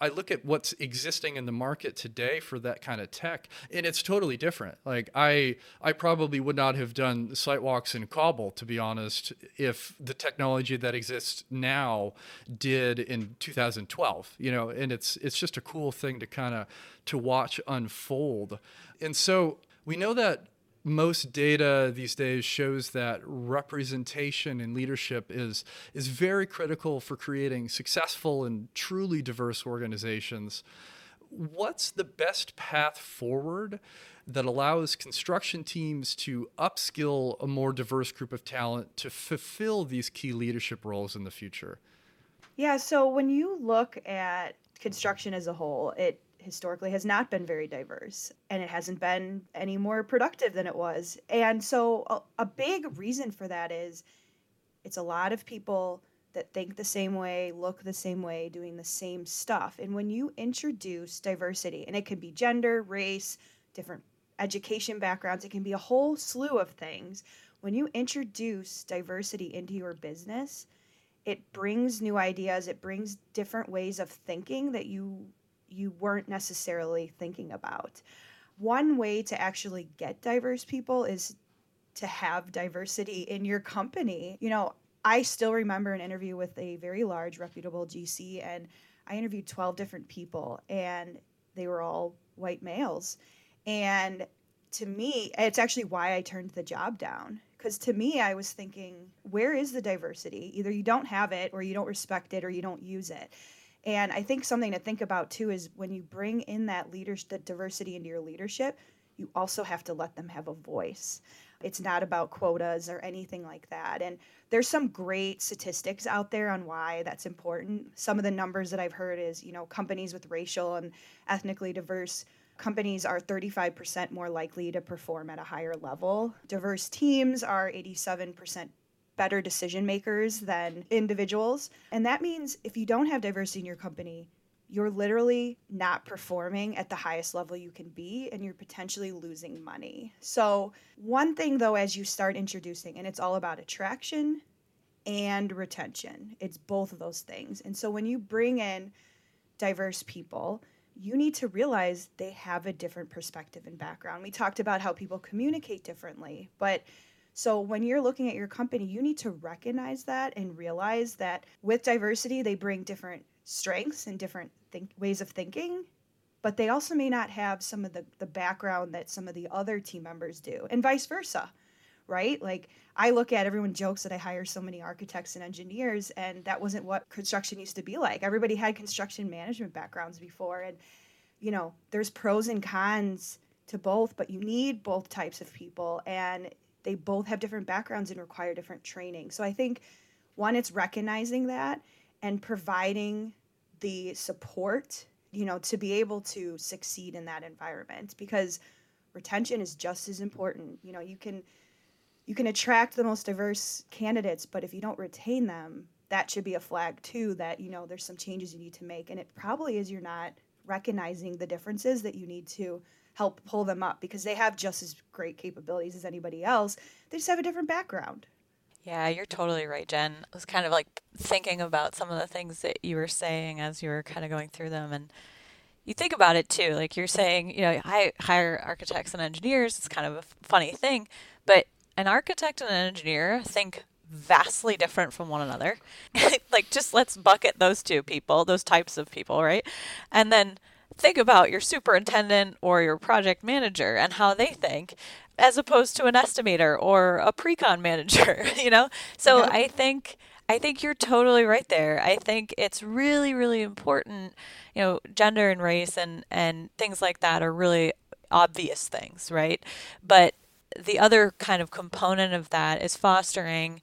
I look at what's existing in the market today for that kind of tech, and it's totally different. Like I, I probably would not have done site walks in Kabul, to be honest, if the technology that exists now did in 2012. You know, and it's it's just a cool thing to kind of to watch unfold. And so we know that most data these days shows that representation and leadership is is very critical for creating successful and truly diverse organizations. What's the best path forward that allows construction teams to upskill a more diverse group of talent to fulfill these key leadership roles in the future? Yeah, so when you look at construction as a whole, it historically has not been very diverse and it hasn't been any more productive than it was. And so a, a, big reason for that is it's a lot of people that think the same way, look the same way, doing the same stuff. And when you introduce diversity, and it can be gender, race, different education backgrounds, it can be a whole slew of things. When you introduce diversity into your business, it brings new ideas, it brings different ways of thinking that you you weren't necessarily thinking about. One way to actually get diverse people is to have diversity in your company. You know, I still remember an interview with a very large, reputable GC, and I interviewed 12 different people, and they were all white males. And to me, it's actually why I turned the job down. Because to me, I was thinking, where is the diversity? Either you don't have it, or you don't respect it, or you don't use it. And I think something to think about too is when you bring in that leadership, the diversity into your leadership, you also have to let them have a voice. It's not about quotas or anything like that. And there's some great statistics out there on why that's important. Some of the numbers that I've heard is, you know, companies with racial and ethnically diverse companies are 35% more likely to perform at a higher level. Diverse teams are 87% better decision makers than individuals. And that means if you don't have diversity in your company, you're literally not performing at the highest level you can be and you're potentially losing money. So, one thing though, as you start introducing, and it's all about attraction and retention, it's both of those things. And so, when you bring in diverse people, you need to realize they have a different perspective and background. We talked about how people communicate differently, but so when you're looking at your company, you need to recognize that and realize that with diversity, they bring different strengths and different think- ways of thinking, but they also may not have some of the, the background that some of the other team members do, and vice versa, right? Like I look at everyone jokes that I hire so many architects and engineers, and that wasn't what construction used to be like. Everybody had construction management backgrounds before, and you know, there's pros and cons to both, but you need both types of people. And they both have different backgrounds and require different training. So I think one, it's recognizing that and providing the support, you know, to be able to succeed in that environment because retention is just as important. You know, you can you can attract the most diverse candidates, but if you don't retain them, that should be a flag too that, you know, there's some changes you need to make. And it probably is you're not recognizing the differences that you need to help pull them up because they have just as great capabilities as anybody else. They just have a different background. Yeah, you're totally right, Jen. I was kind of like thinking about some of the things that you were saying as you were kind of going through them. And you think about it too. Like you're saying, you know, I hire architects and engineers. It's kind of a funny thing. But an architect and an engineer think vastly different from one another. (laughs) like just let's bucket those two people, those types of people, right? And then think about your superintendent or your project manager and how they think as opposed to an estimator or a pre-con (laughs) manager, you know? So. I think I think you're totally right there. I think it's really really important, you know, gender and race and and things like that are really obvious things, right? But the other kind of component of that is fostering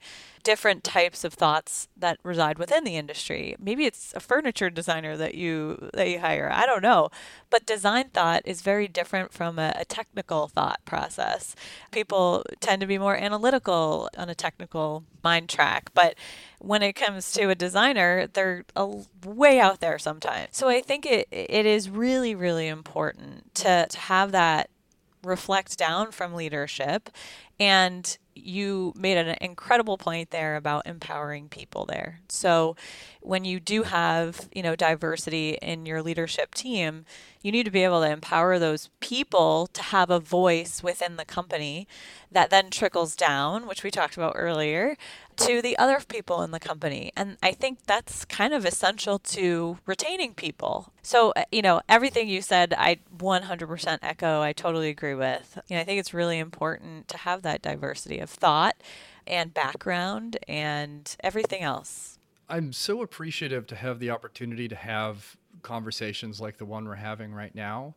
different types of thoughts that reside within the industry. Maybe it's a furniture designer that you that you hire. I don't know. But design thought is very different from a, a technical thought process. People tend to be more analytical on a technical mind track, but when it comes to a designer, they're a, way out there sometimes. So I think it it is really really important to to have that reflect down from leadership and you made an incredible point there about empowering people there. So when you do have, you know, diversity in your leadership team, you need to be able to empower those people to have a voice within the company that then trickles down, which we talked about earlier, to the other people in the company. And I think that's kind of essential to retaining people. So, uh, you know, everything you said, I 100% echo. I totally agree with. You know, I think it's really important to have that diversity of thought and background and everything else. I'm so appreciative to have the opportunity to have conversations like the one we're having right now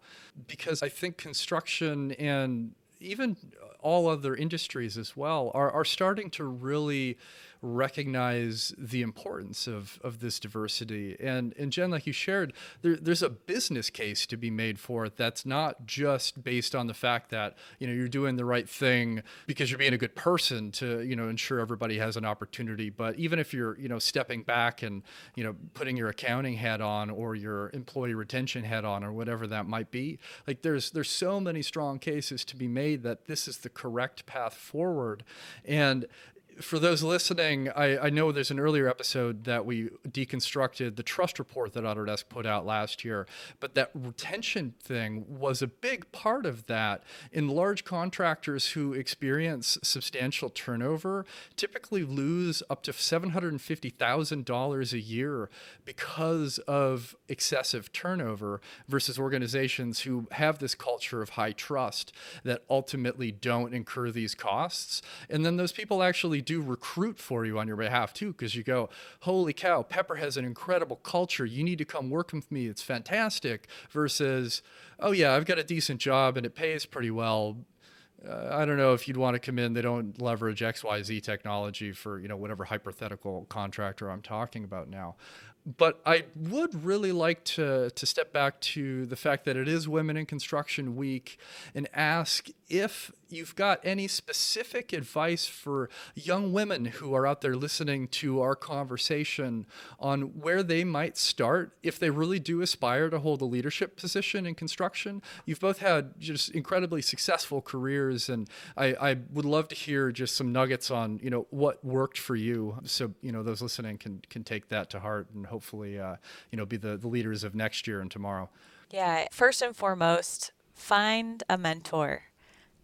because I think construction and even all other industries as well are, are starting to really recognize the importance of, of this diversity. And, and Jen, like you shared, there, there's a business case to be made for it that's not just based on the fact that, you know, you're doing the right thing because you're being a good person to, you know, ensure everybody has an opportunity. But even if you're, you know, stepping back and, you know, putting your accounting hat on or your employee retention hat on or whatever that might be, like there's there's so many strong cases to be made that this is the correct path forward. And for those listening, I, I, know there's an earlier episode that we deconstructed the trust report that Autodesk put out last year, but that retention thing was a big part of that. In large contractors who experience substantial turnover, typically lose up to $750,000 a year because of excessive turnover versus organizations who have this culture of high trust that ultimately don't incur these costs. And then those people actually do recruit for you on your behalf too, because you go, holy cow, Pepper has an incredible culture. You need to come work with me. It's fantastic. Versus, oh yeah, I've got a decent job and it pays pretty well. Uh, I don't know if you'd want to come in. They don't leverage XYZ technology for you know whatever hypothetical contractor I'm talking about now but I would really like to to step back to the fact that it is Women in Construction Week and ask if you've got any specific advice for young women who are out there listening to our conversation on where they might start if they really do aspire to hold a leadership position in construction. You've both had just incredibly successful careers, and I, I would love to hear just some nuggets on you know what worked for you, so you know those listening can can take that to heart and hopefully uh, you know be the, the leaders of next year and tomorrow. Yeah, first and foremost, find a mentor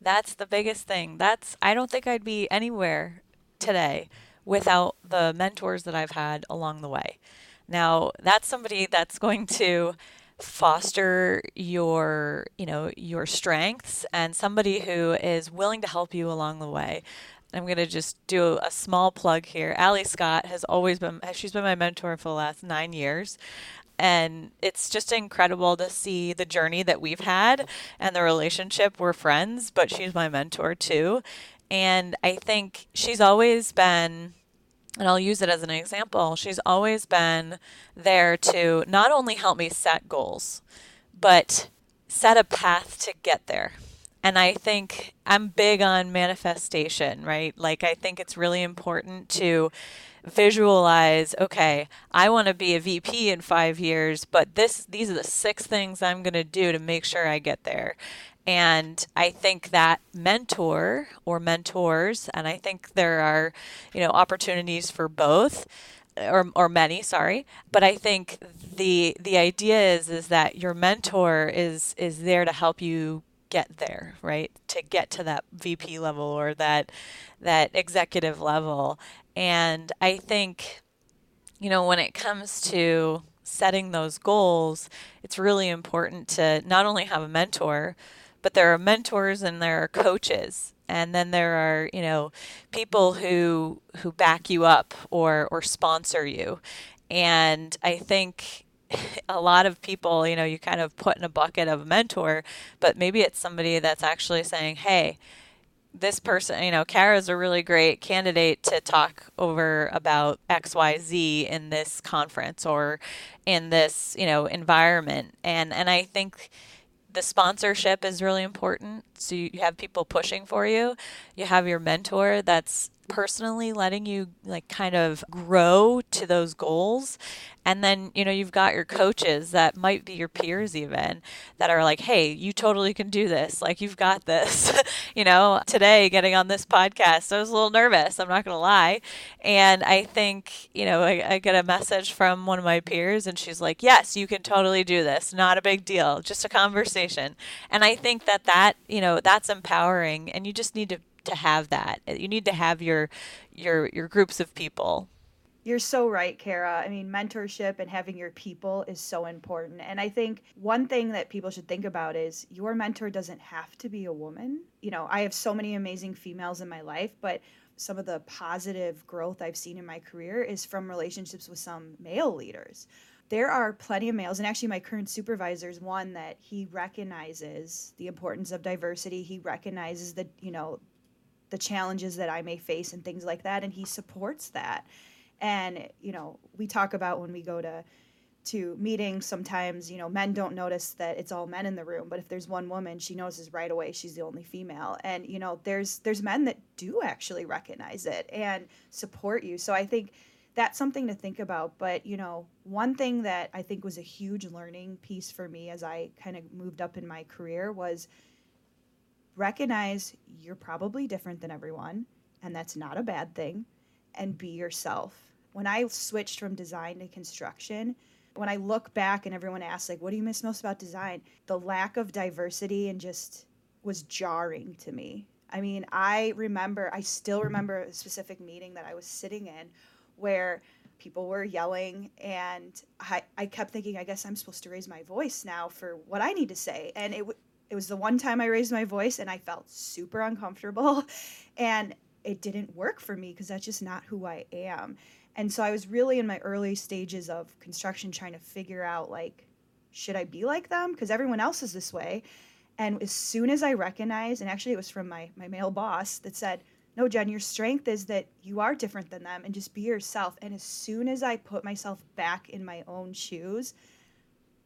that's the biggest thing. That's I don't think I'd be anywhere today without the mentors that I've had along the way. Now, that's somebody that's going to foster your, you know, your strengths and somebody who is willing to help you along the way. I'm going to just do a small plug here. Ali Scott has always been, she's been my mentor for the last nine years and it's just incredible to see the journey that we've had and the relationship. We're friends, but she's my mentor too. And I think she's always been and I'll use it as an example. She's always been there to not only help me set goals, but set a path to get there. And I think I'm big on manifestation, right? Like, I think it's really important to visualize okay i want to be a vp in five years but this these are the six things i'm going to do to make sure i get there and I think that mentor or mentors, and I think there are, you know, opportunities for both or, or many, sorry. But I think the the idea is is that your mentor is is there to help you get there, right? To get to that VP level or that that executive level. And I think, you know, when it comes to setting those goals, it's really important to not only have a mentor, but there are mentors and there are coaches and then there are you know people who who back you up or or sponsor you and i think (laughs) a lot of people you know you kind of put in a bucket of a mentor but maybe it's somebody that's actually saying hey this person, you know, Kara's a really great candidate to talk over about XYZ in this conference or in this, you know, environment. And and I think the sponsorship is really important. So you have people pushing for you. You have your mentor that's personally letting you like kind of grow to those goals. And then you know you've got your coaches that might be your peers even that are like hey you totally can do this. Like you've got this. (laughs) You know today getting on this podcast i was a little nervous i'm not to lie. And i think you know I, I get a message from one of my peers and she's like yes you can totally do this. Not a big deal. Just a conversation. And i think that that you know that's empowering and you just need to to have that. You need to have your your your groups of people. You're so right, Kara. I mean, mentorship and having your people is so important. And I think one thing that people should think about is your mentor doesn't have to be a woman. You know, I have so many amazing females in my life, but some of the positive growth I've seen in my career is from relationships with some male leaders there are plenty of males and actually my current supervisor is one that he recognizes the importance of diversity he recognizes that you know the challenges that I may face and things like that and he supports that. And you know, we talk about when we go to to meetings sometimes, you know, men don't notice that it's all men in the room, but if there's one woman, she notices right away she's the only female. And you know, there's there's men that do actually recognize it and support you. So I think that's something to think about. But, you know, one thing that I think was a huge learning piece for me as I kind of moved up in my career was recognize you're probably different than everyone, and that's not a bad thing, and be yourself. When I switched from design to construction, when I look back and everyone asks, like, what do you miss most about design? The lack of diversity and just was jarring to me. I mean, I remember, I still mm-hmm. remember a specific meeting that I was sitting in where people were yelling and I, I kept thinking i guess i'm supposed to raise my voice now for what i need to say and it, it was the one time I raised my voice and I felt super uncomfortable (laughs) and it didn't work for me because that's just not who I am. And so I was really in my early stages of construction trying to figure out like should I be like them because everyone else is this way. And as soon as I recognized and actually it was from my my male boss that said, "No, Jen, your strength is that you are different than them and just be yourself." And as soon as I put myself back in my own shoes,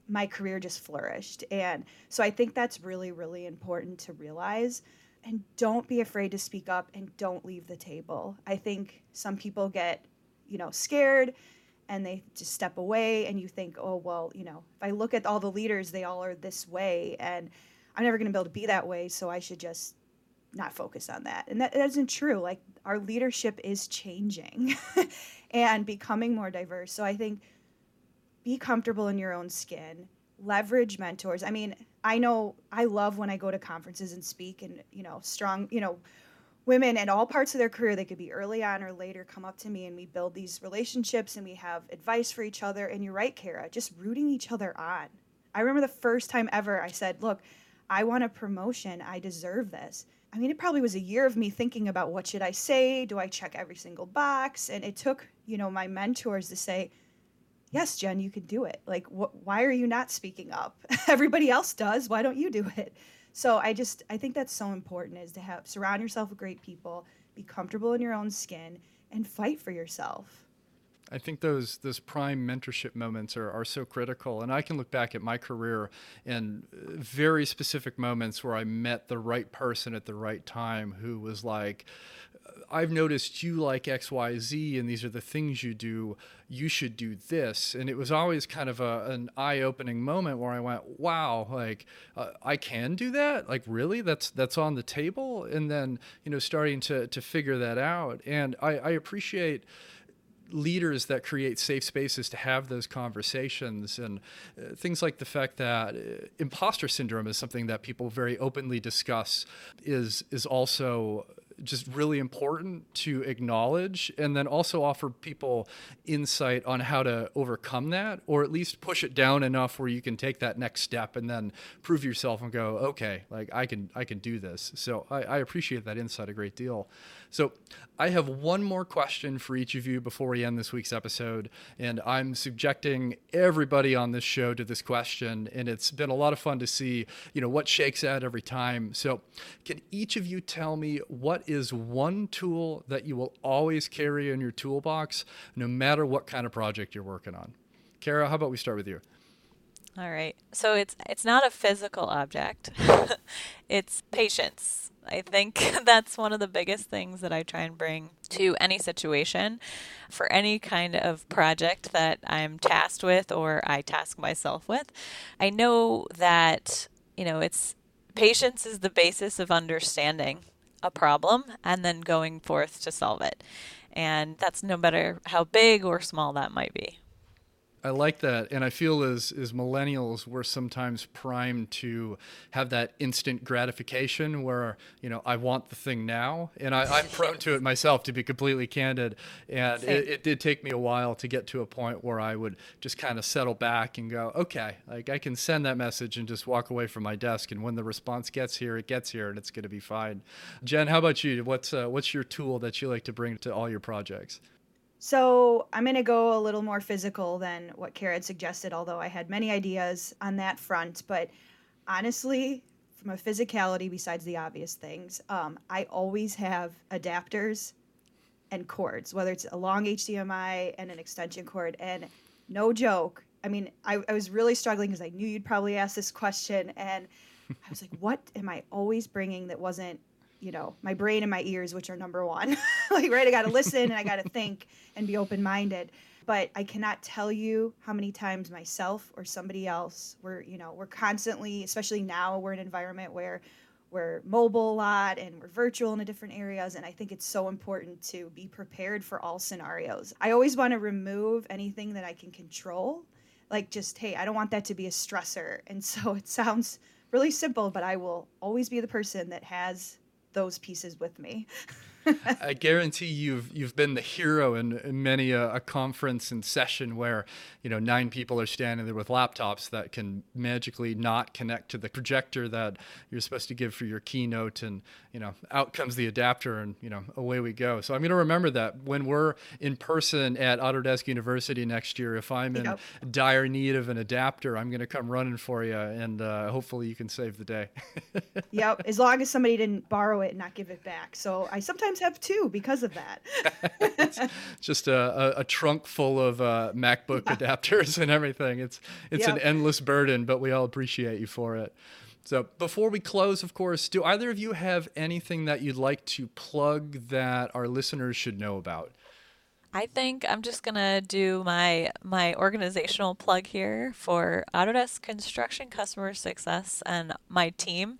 my career just flourished. And so I think that's really, really important to realize. And don't be afraid to speak up and don't leave the table. I think some people get, you know, scared and they just step away and you think, oh, well, you know, if I look at all the leaders, they all are this way and I'm never going to be able to be that way. So I should just not focus on that. And that, that isn't true. Like our leadership is changing (laughs) and becoming more diverse. So I think be comfortable in your own skin leverage mentors i mean i know i love when i go to conferences and speak and you know strong you know women at all parts of their career they could be early on or later come up to me and we build these relationships and we have advice for each other and you're right kara just rooting each other on i remember the first time ever i said look i want a promotion i deserve this i mean it probably was a year of me thinking about what should i say do i check every single box and it took you know my mentors to say yes, Jen, you can do it. Like, wh- why are you not speaking up? (laughs) Everybody else does. Why don't you do it? So I just I think that's so important is to have surround yourself with great people, be comfortable in your own skin, and fight for yourself. I think those those prime mentorship moments are, are so critical. And I can look back at my career in very specific moments where I met the right person at the right time who was like, I've noticed you like XYZ and these are the things you do. You should do this. And it was always kind of a, an eye opening moment where I went, wow, like uh, I can do that. Like really that's, that's on the table. And then, you know, starting to, to figure that out. And I, I appreciate, leaders that create safe spaces to have those conversations and uh, things like the fact that uh, imposter syndrome is something that people very openly discuss is is also just really important to acknowledge and then also offer people insight on how to overcome that or at least push it down enough where you can take that next step and then prove yourself and go okay like i can i can do this. So i, I appreciate that insight a great deal so I have one more question for each of you before we end this week's episode. And I'm subjecting everybody on this show to this question. And it's been a lot of fun to see, you know, what shakes out every time. So can each of you tell me what is one tool that you will always carry in your toolbox, no matter what kind of project you're working on? Kara, how about we start with you? All right. So it's it's not a physical object. (laughs) it's patience. I think (laughs) that's one of the biggest things that I try and bring to any situation for any kind of project that I'm tasked with or I task myself with. I know that, you know, it's patience is the basis of understanding a problem and then going forth to solve it. And that's no matter how big or small that might be. I like that, and I feel as as millennials, we're sometimes primed to have that instant gratification where you know I want the thing now, and I, am prone to it myself, to be completely candid. And it, it, did take me a while to get to a point where I would just kind of settle back and go, okay, like I can send that message and just walk away from my desk, and when the response gets here, it gets here, and it's going to be fine. Jen, how about you? What's uh, what's your tool that you like to bring to all your projects? So I'm going to go a little more physical than what Kara had suggested, although I had many ideas on that front. But honestly, from a physicality, besides the obvious things, um, I always have adapters and cords, whether it's a long HDMI and an extension cord. And no joke, I mean, I, I was really struggling because I knew you'd probably ask this question. And I was like, what am I always bringing that wasn't you know my brain and my ears which are number one. (laughs) Like right i gotta listen and i gotta (laughs) think and be open-minded. But i cannot tell you how many times myself or somebody else we're you know we're constantly especially now we're in an environment where we're mobile a lot and we're virtual in different areas and i think it's so important to be prepared for all scenarios. I always want to remove anything that i can control. Like just hey i don't want that to be a stressor. And so it sounds really simple but i will always be the person that has those pieces with me. (laughs) (laughs) I guarantee you've you've been the hero in, in many a, a, conference and session where you know nine people are standing there with laptops that can magically not connect to the projector that you're supposed to give for your keynote, and you know out comes the adapter, and you know away we go. So I'm going to remember that when we're in person at Autodesk University next year. If I'm in yep. dire need of an adapter, I'm going to come running for you, and uh, hopefully you can save the day. (laughs) yep, as long as somebody didn't borrow it and not give it back. So I sometimes sometimes have two because of that. (laughs) just a, a, a, trunk full of uh, MacBook adapters and everything. It's it's yep. an endless burden, but we all appreciate you for it. So before we close, of course, do either of you have anything that you'd like to plug that our listeners should know about? I think I'm just gonna do my my organizational plug here for Autodesk Construction Customer Success and my team.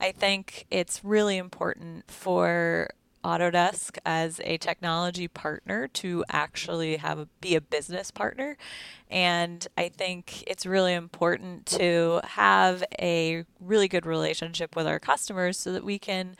I think it's really important for Autodesk as a technology partner to actually have a, be a business partner. And I think it's really important to have a really good relationship with our customers so that we can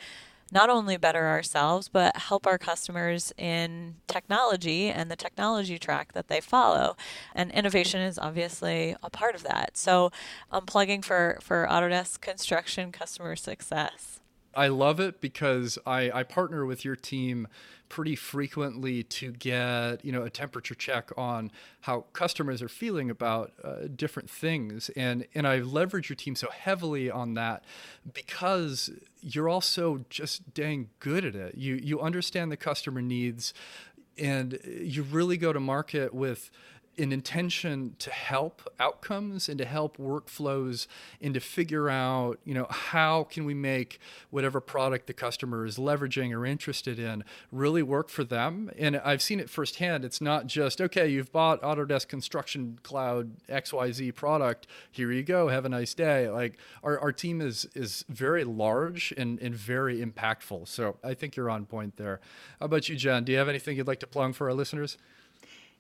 not only better ourselves, but help our customers in technology and the technology track that they follow. And innovation is obviously a part of that. So I'm plugging for, for Autodesk Construction Customer Success. I love it because I, I partner with your team pretty frequently to get you know a temperature check on how customers are feeling about uh, different things. And and I leverage your team so heavily on that because you're also just dang good at it. You you understand the customer needs and you really go to market with an intention to help outcomes and to help workflows and to figure out you know how can we make whatever product the customer is leveraging or interested in really work for them. And i've seen it firsthand. It's not just okay you've bought autodesk construction cloud xyz product. Here you go. Have a nice day. Like our, our team is is very large and, and very impactful. So i think you're on point there. How about you jen? Do you have anything you'd like to plug for our listeners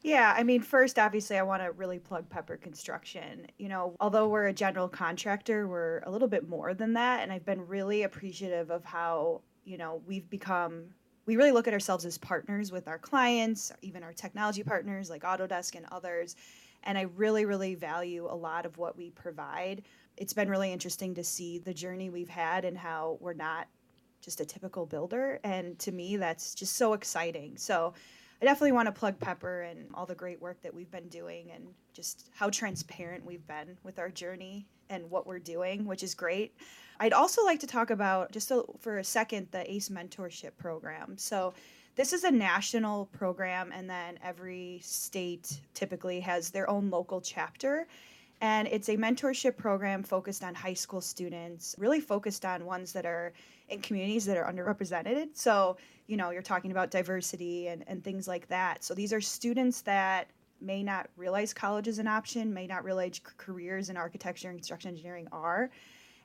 yeah, I mean, first, obviously, I want to really plug Pepper Construction. You know, although we're a general contractor, we're a little bit more than that. And I've been really appreciative of how, you know, we've become, we really look at ourselves as partners with our clients, even our technology partners like Autodesk and others. And I really, really value a lot of what we provide. It's been really interesting to see the journey we've had and how we're not just a typical builder. And to me, that's just so exciting. So, I definitely want to plug Pepper and all the great work that we've been doing and just how transparent we've been with our journey and what we're doing, which is great. I'd also like to talk about, just for a second, the ACE Mentorship Program. So, this is a national program, and then every state typically has their own local chapter. And it's a mentorship program focused on high school students, really focused on ones that are in communities that are underrepresented. So, you know, you're talking about diversity and, and things like that. So these are students that may not realize college is an option, may not realize careers in architecture and construction engineering are.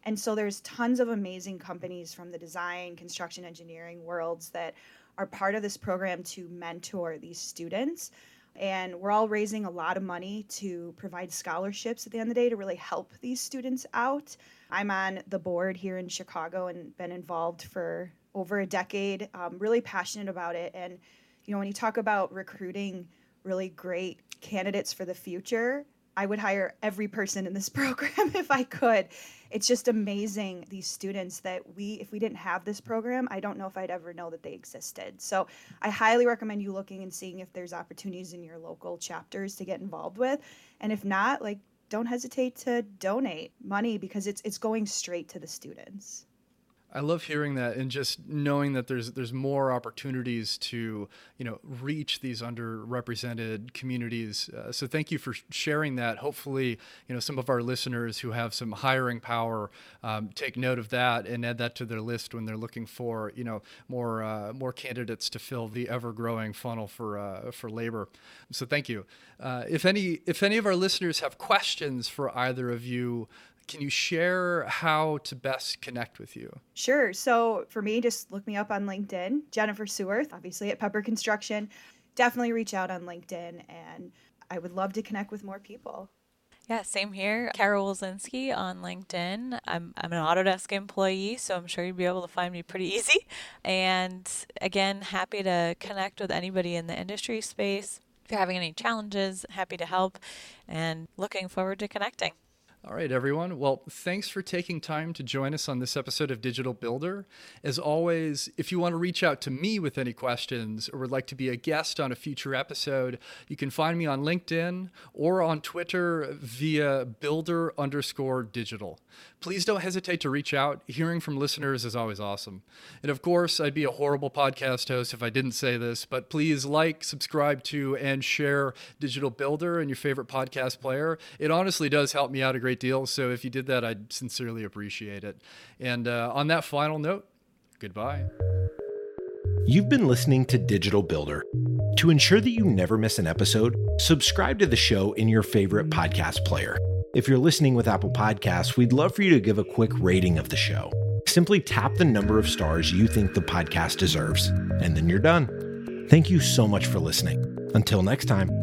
And so there's tons of amazing companies from the design, construction, engineering worlds that are part of this program to mentor these students. And we're all raising a lot of money to provide scholarships at the end of the day to really help these students out. I'm on the board here in Chicago and been involved for over a decade, really passionate about it. And, you know, when you talk about recruiting really great candidates for the future, I would hire every person in this (laughs) program if I could. It's just amazing these students that we if we didn't have this program, I don't know if I'd ever know that they existed. So, I highly recommend you looking and seeing if there's opportunities in your local chapters to get involved with. And if not, like don't hesitate to donate money because it's it's going straight to the students. I love hearing that and just knowing that there's there's more opportunities to you know reach these underrepresented communities. Uh, so thank you for sharing that. Hopefully, you know some of our listeners who have some hiring power um, take note of that and add that to their list when they're looking for you know more uh, more candidates to fill the ever growing funnel for uh, for labor. So thank you. Uh, if any if any of our listeners have questions for either of you can you share how to best connect with you? Sure. So for me, just look me up on LinkedIn, Jennifer Suerth, obviously at Pepper Construction. Definitely reach out on LinkedIn, and I would love to connect with more people. Yeah, same here. Carol Wilczynski on LinkedIn. I'm, I'm an Autodesk employee, so I'm sure you'd be able to find me pretty (laughs) easy. And again, happy to connect with anybody in the industry space. If you're having any challenges, happy to help and looking forward to connecting. All right, everyone. Well, thanks for taking time to join us on this episode of Digital Builder. As always, if you want to reach out to me with any questions or would like to be a guest on a future episode, you can find me on LinkedIn or on Twitter via builder underscore digital. Please don't hesitate to reach out. Hearing from listeners is always awesome. And of course, I'd be a horrible podcast host if I didn't say this, but please like, subscribe to, and share Digital Builder in your favorite podcast player. It honestly does help me out a great great deal. So if you did that, I'd sincerely appreciate it. And uh, on that final note, goodbye. You've been listening to Digital Builder. To ensure that you never miss an episode, subscribe to the show in your favorite podcast player. If you're listening with Apple Podcasts, we'd love for you to give a quick rating of the show. Simply tap the number of stars you think the podcast deserves, and then you're done. Thank you so much for listening. Until next time.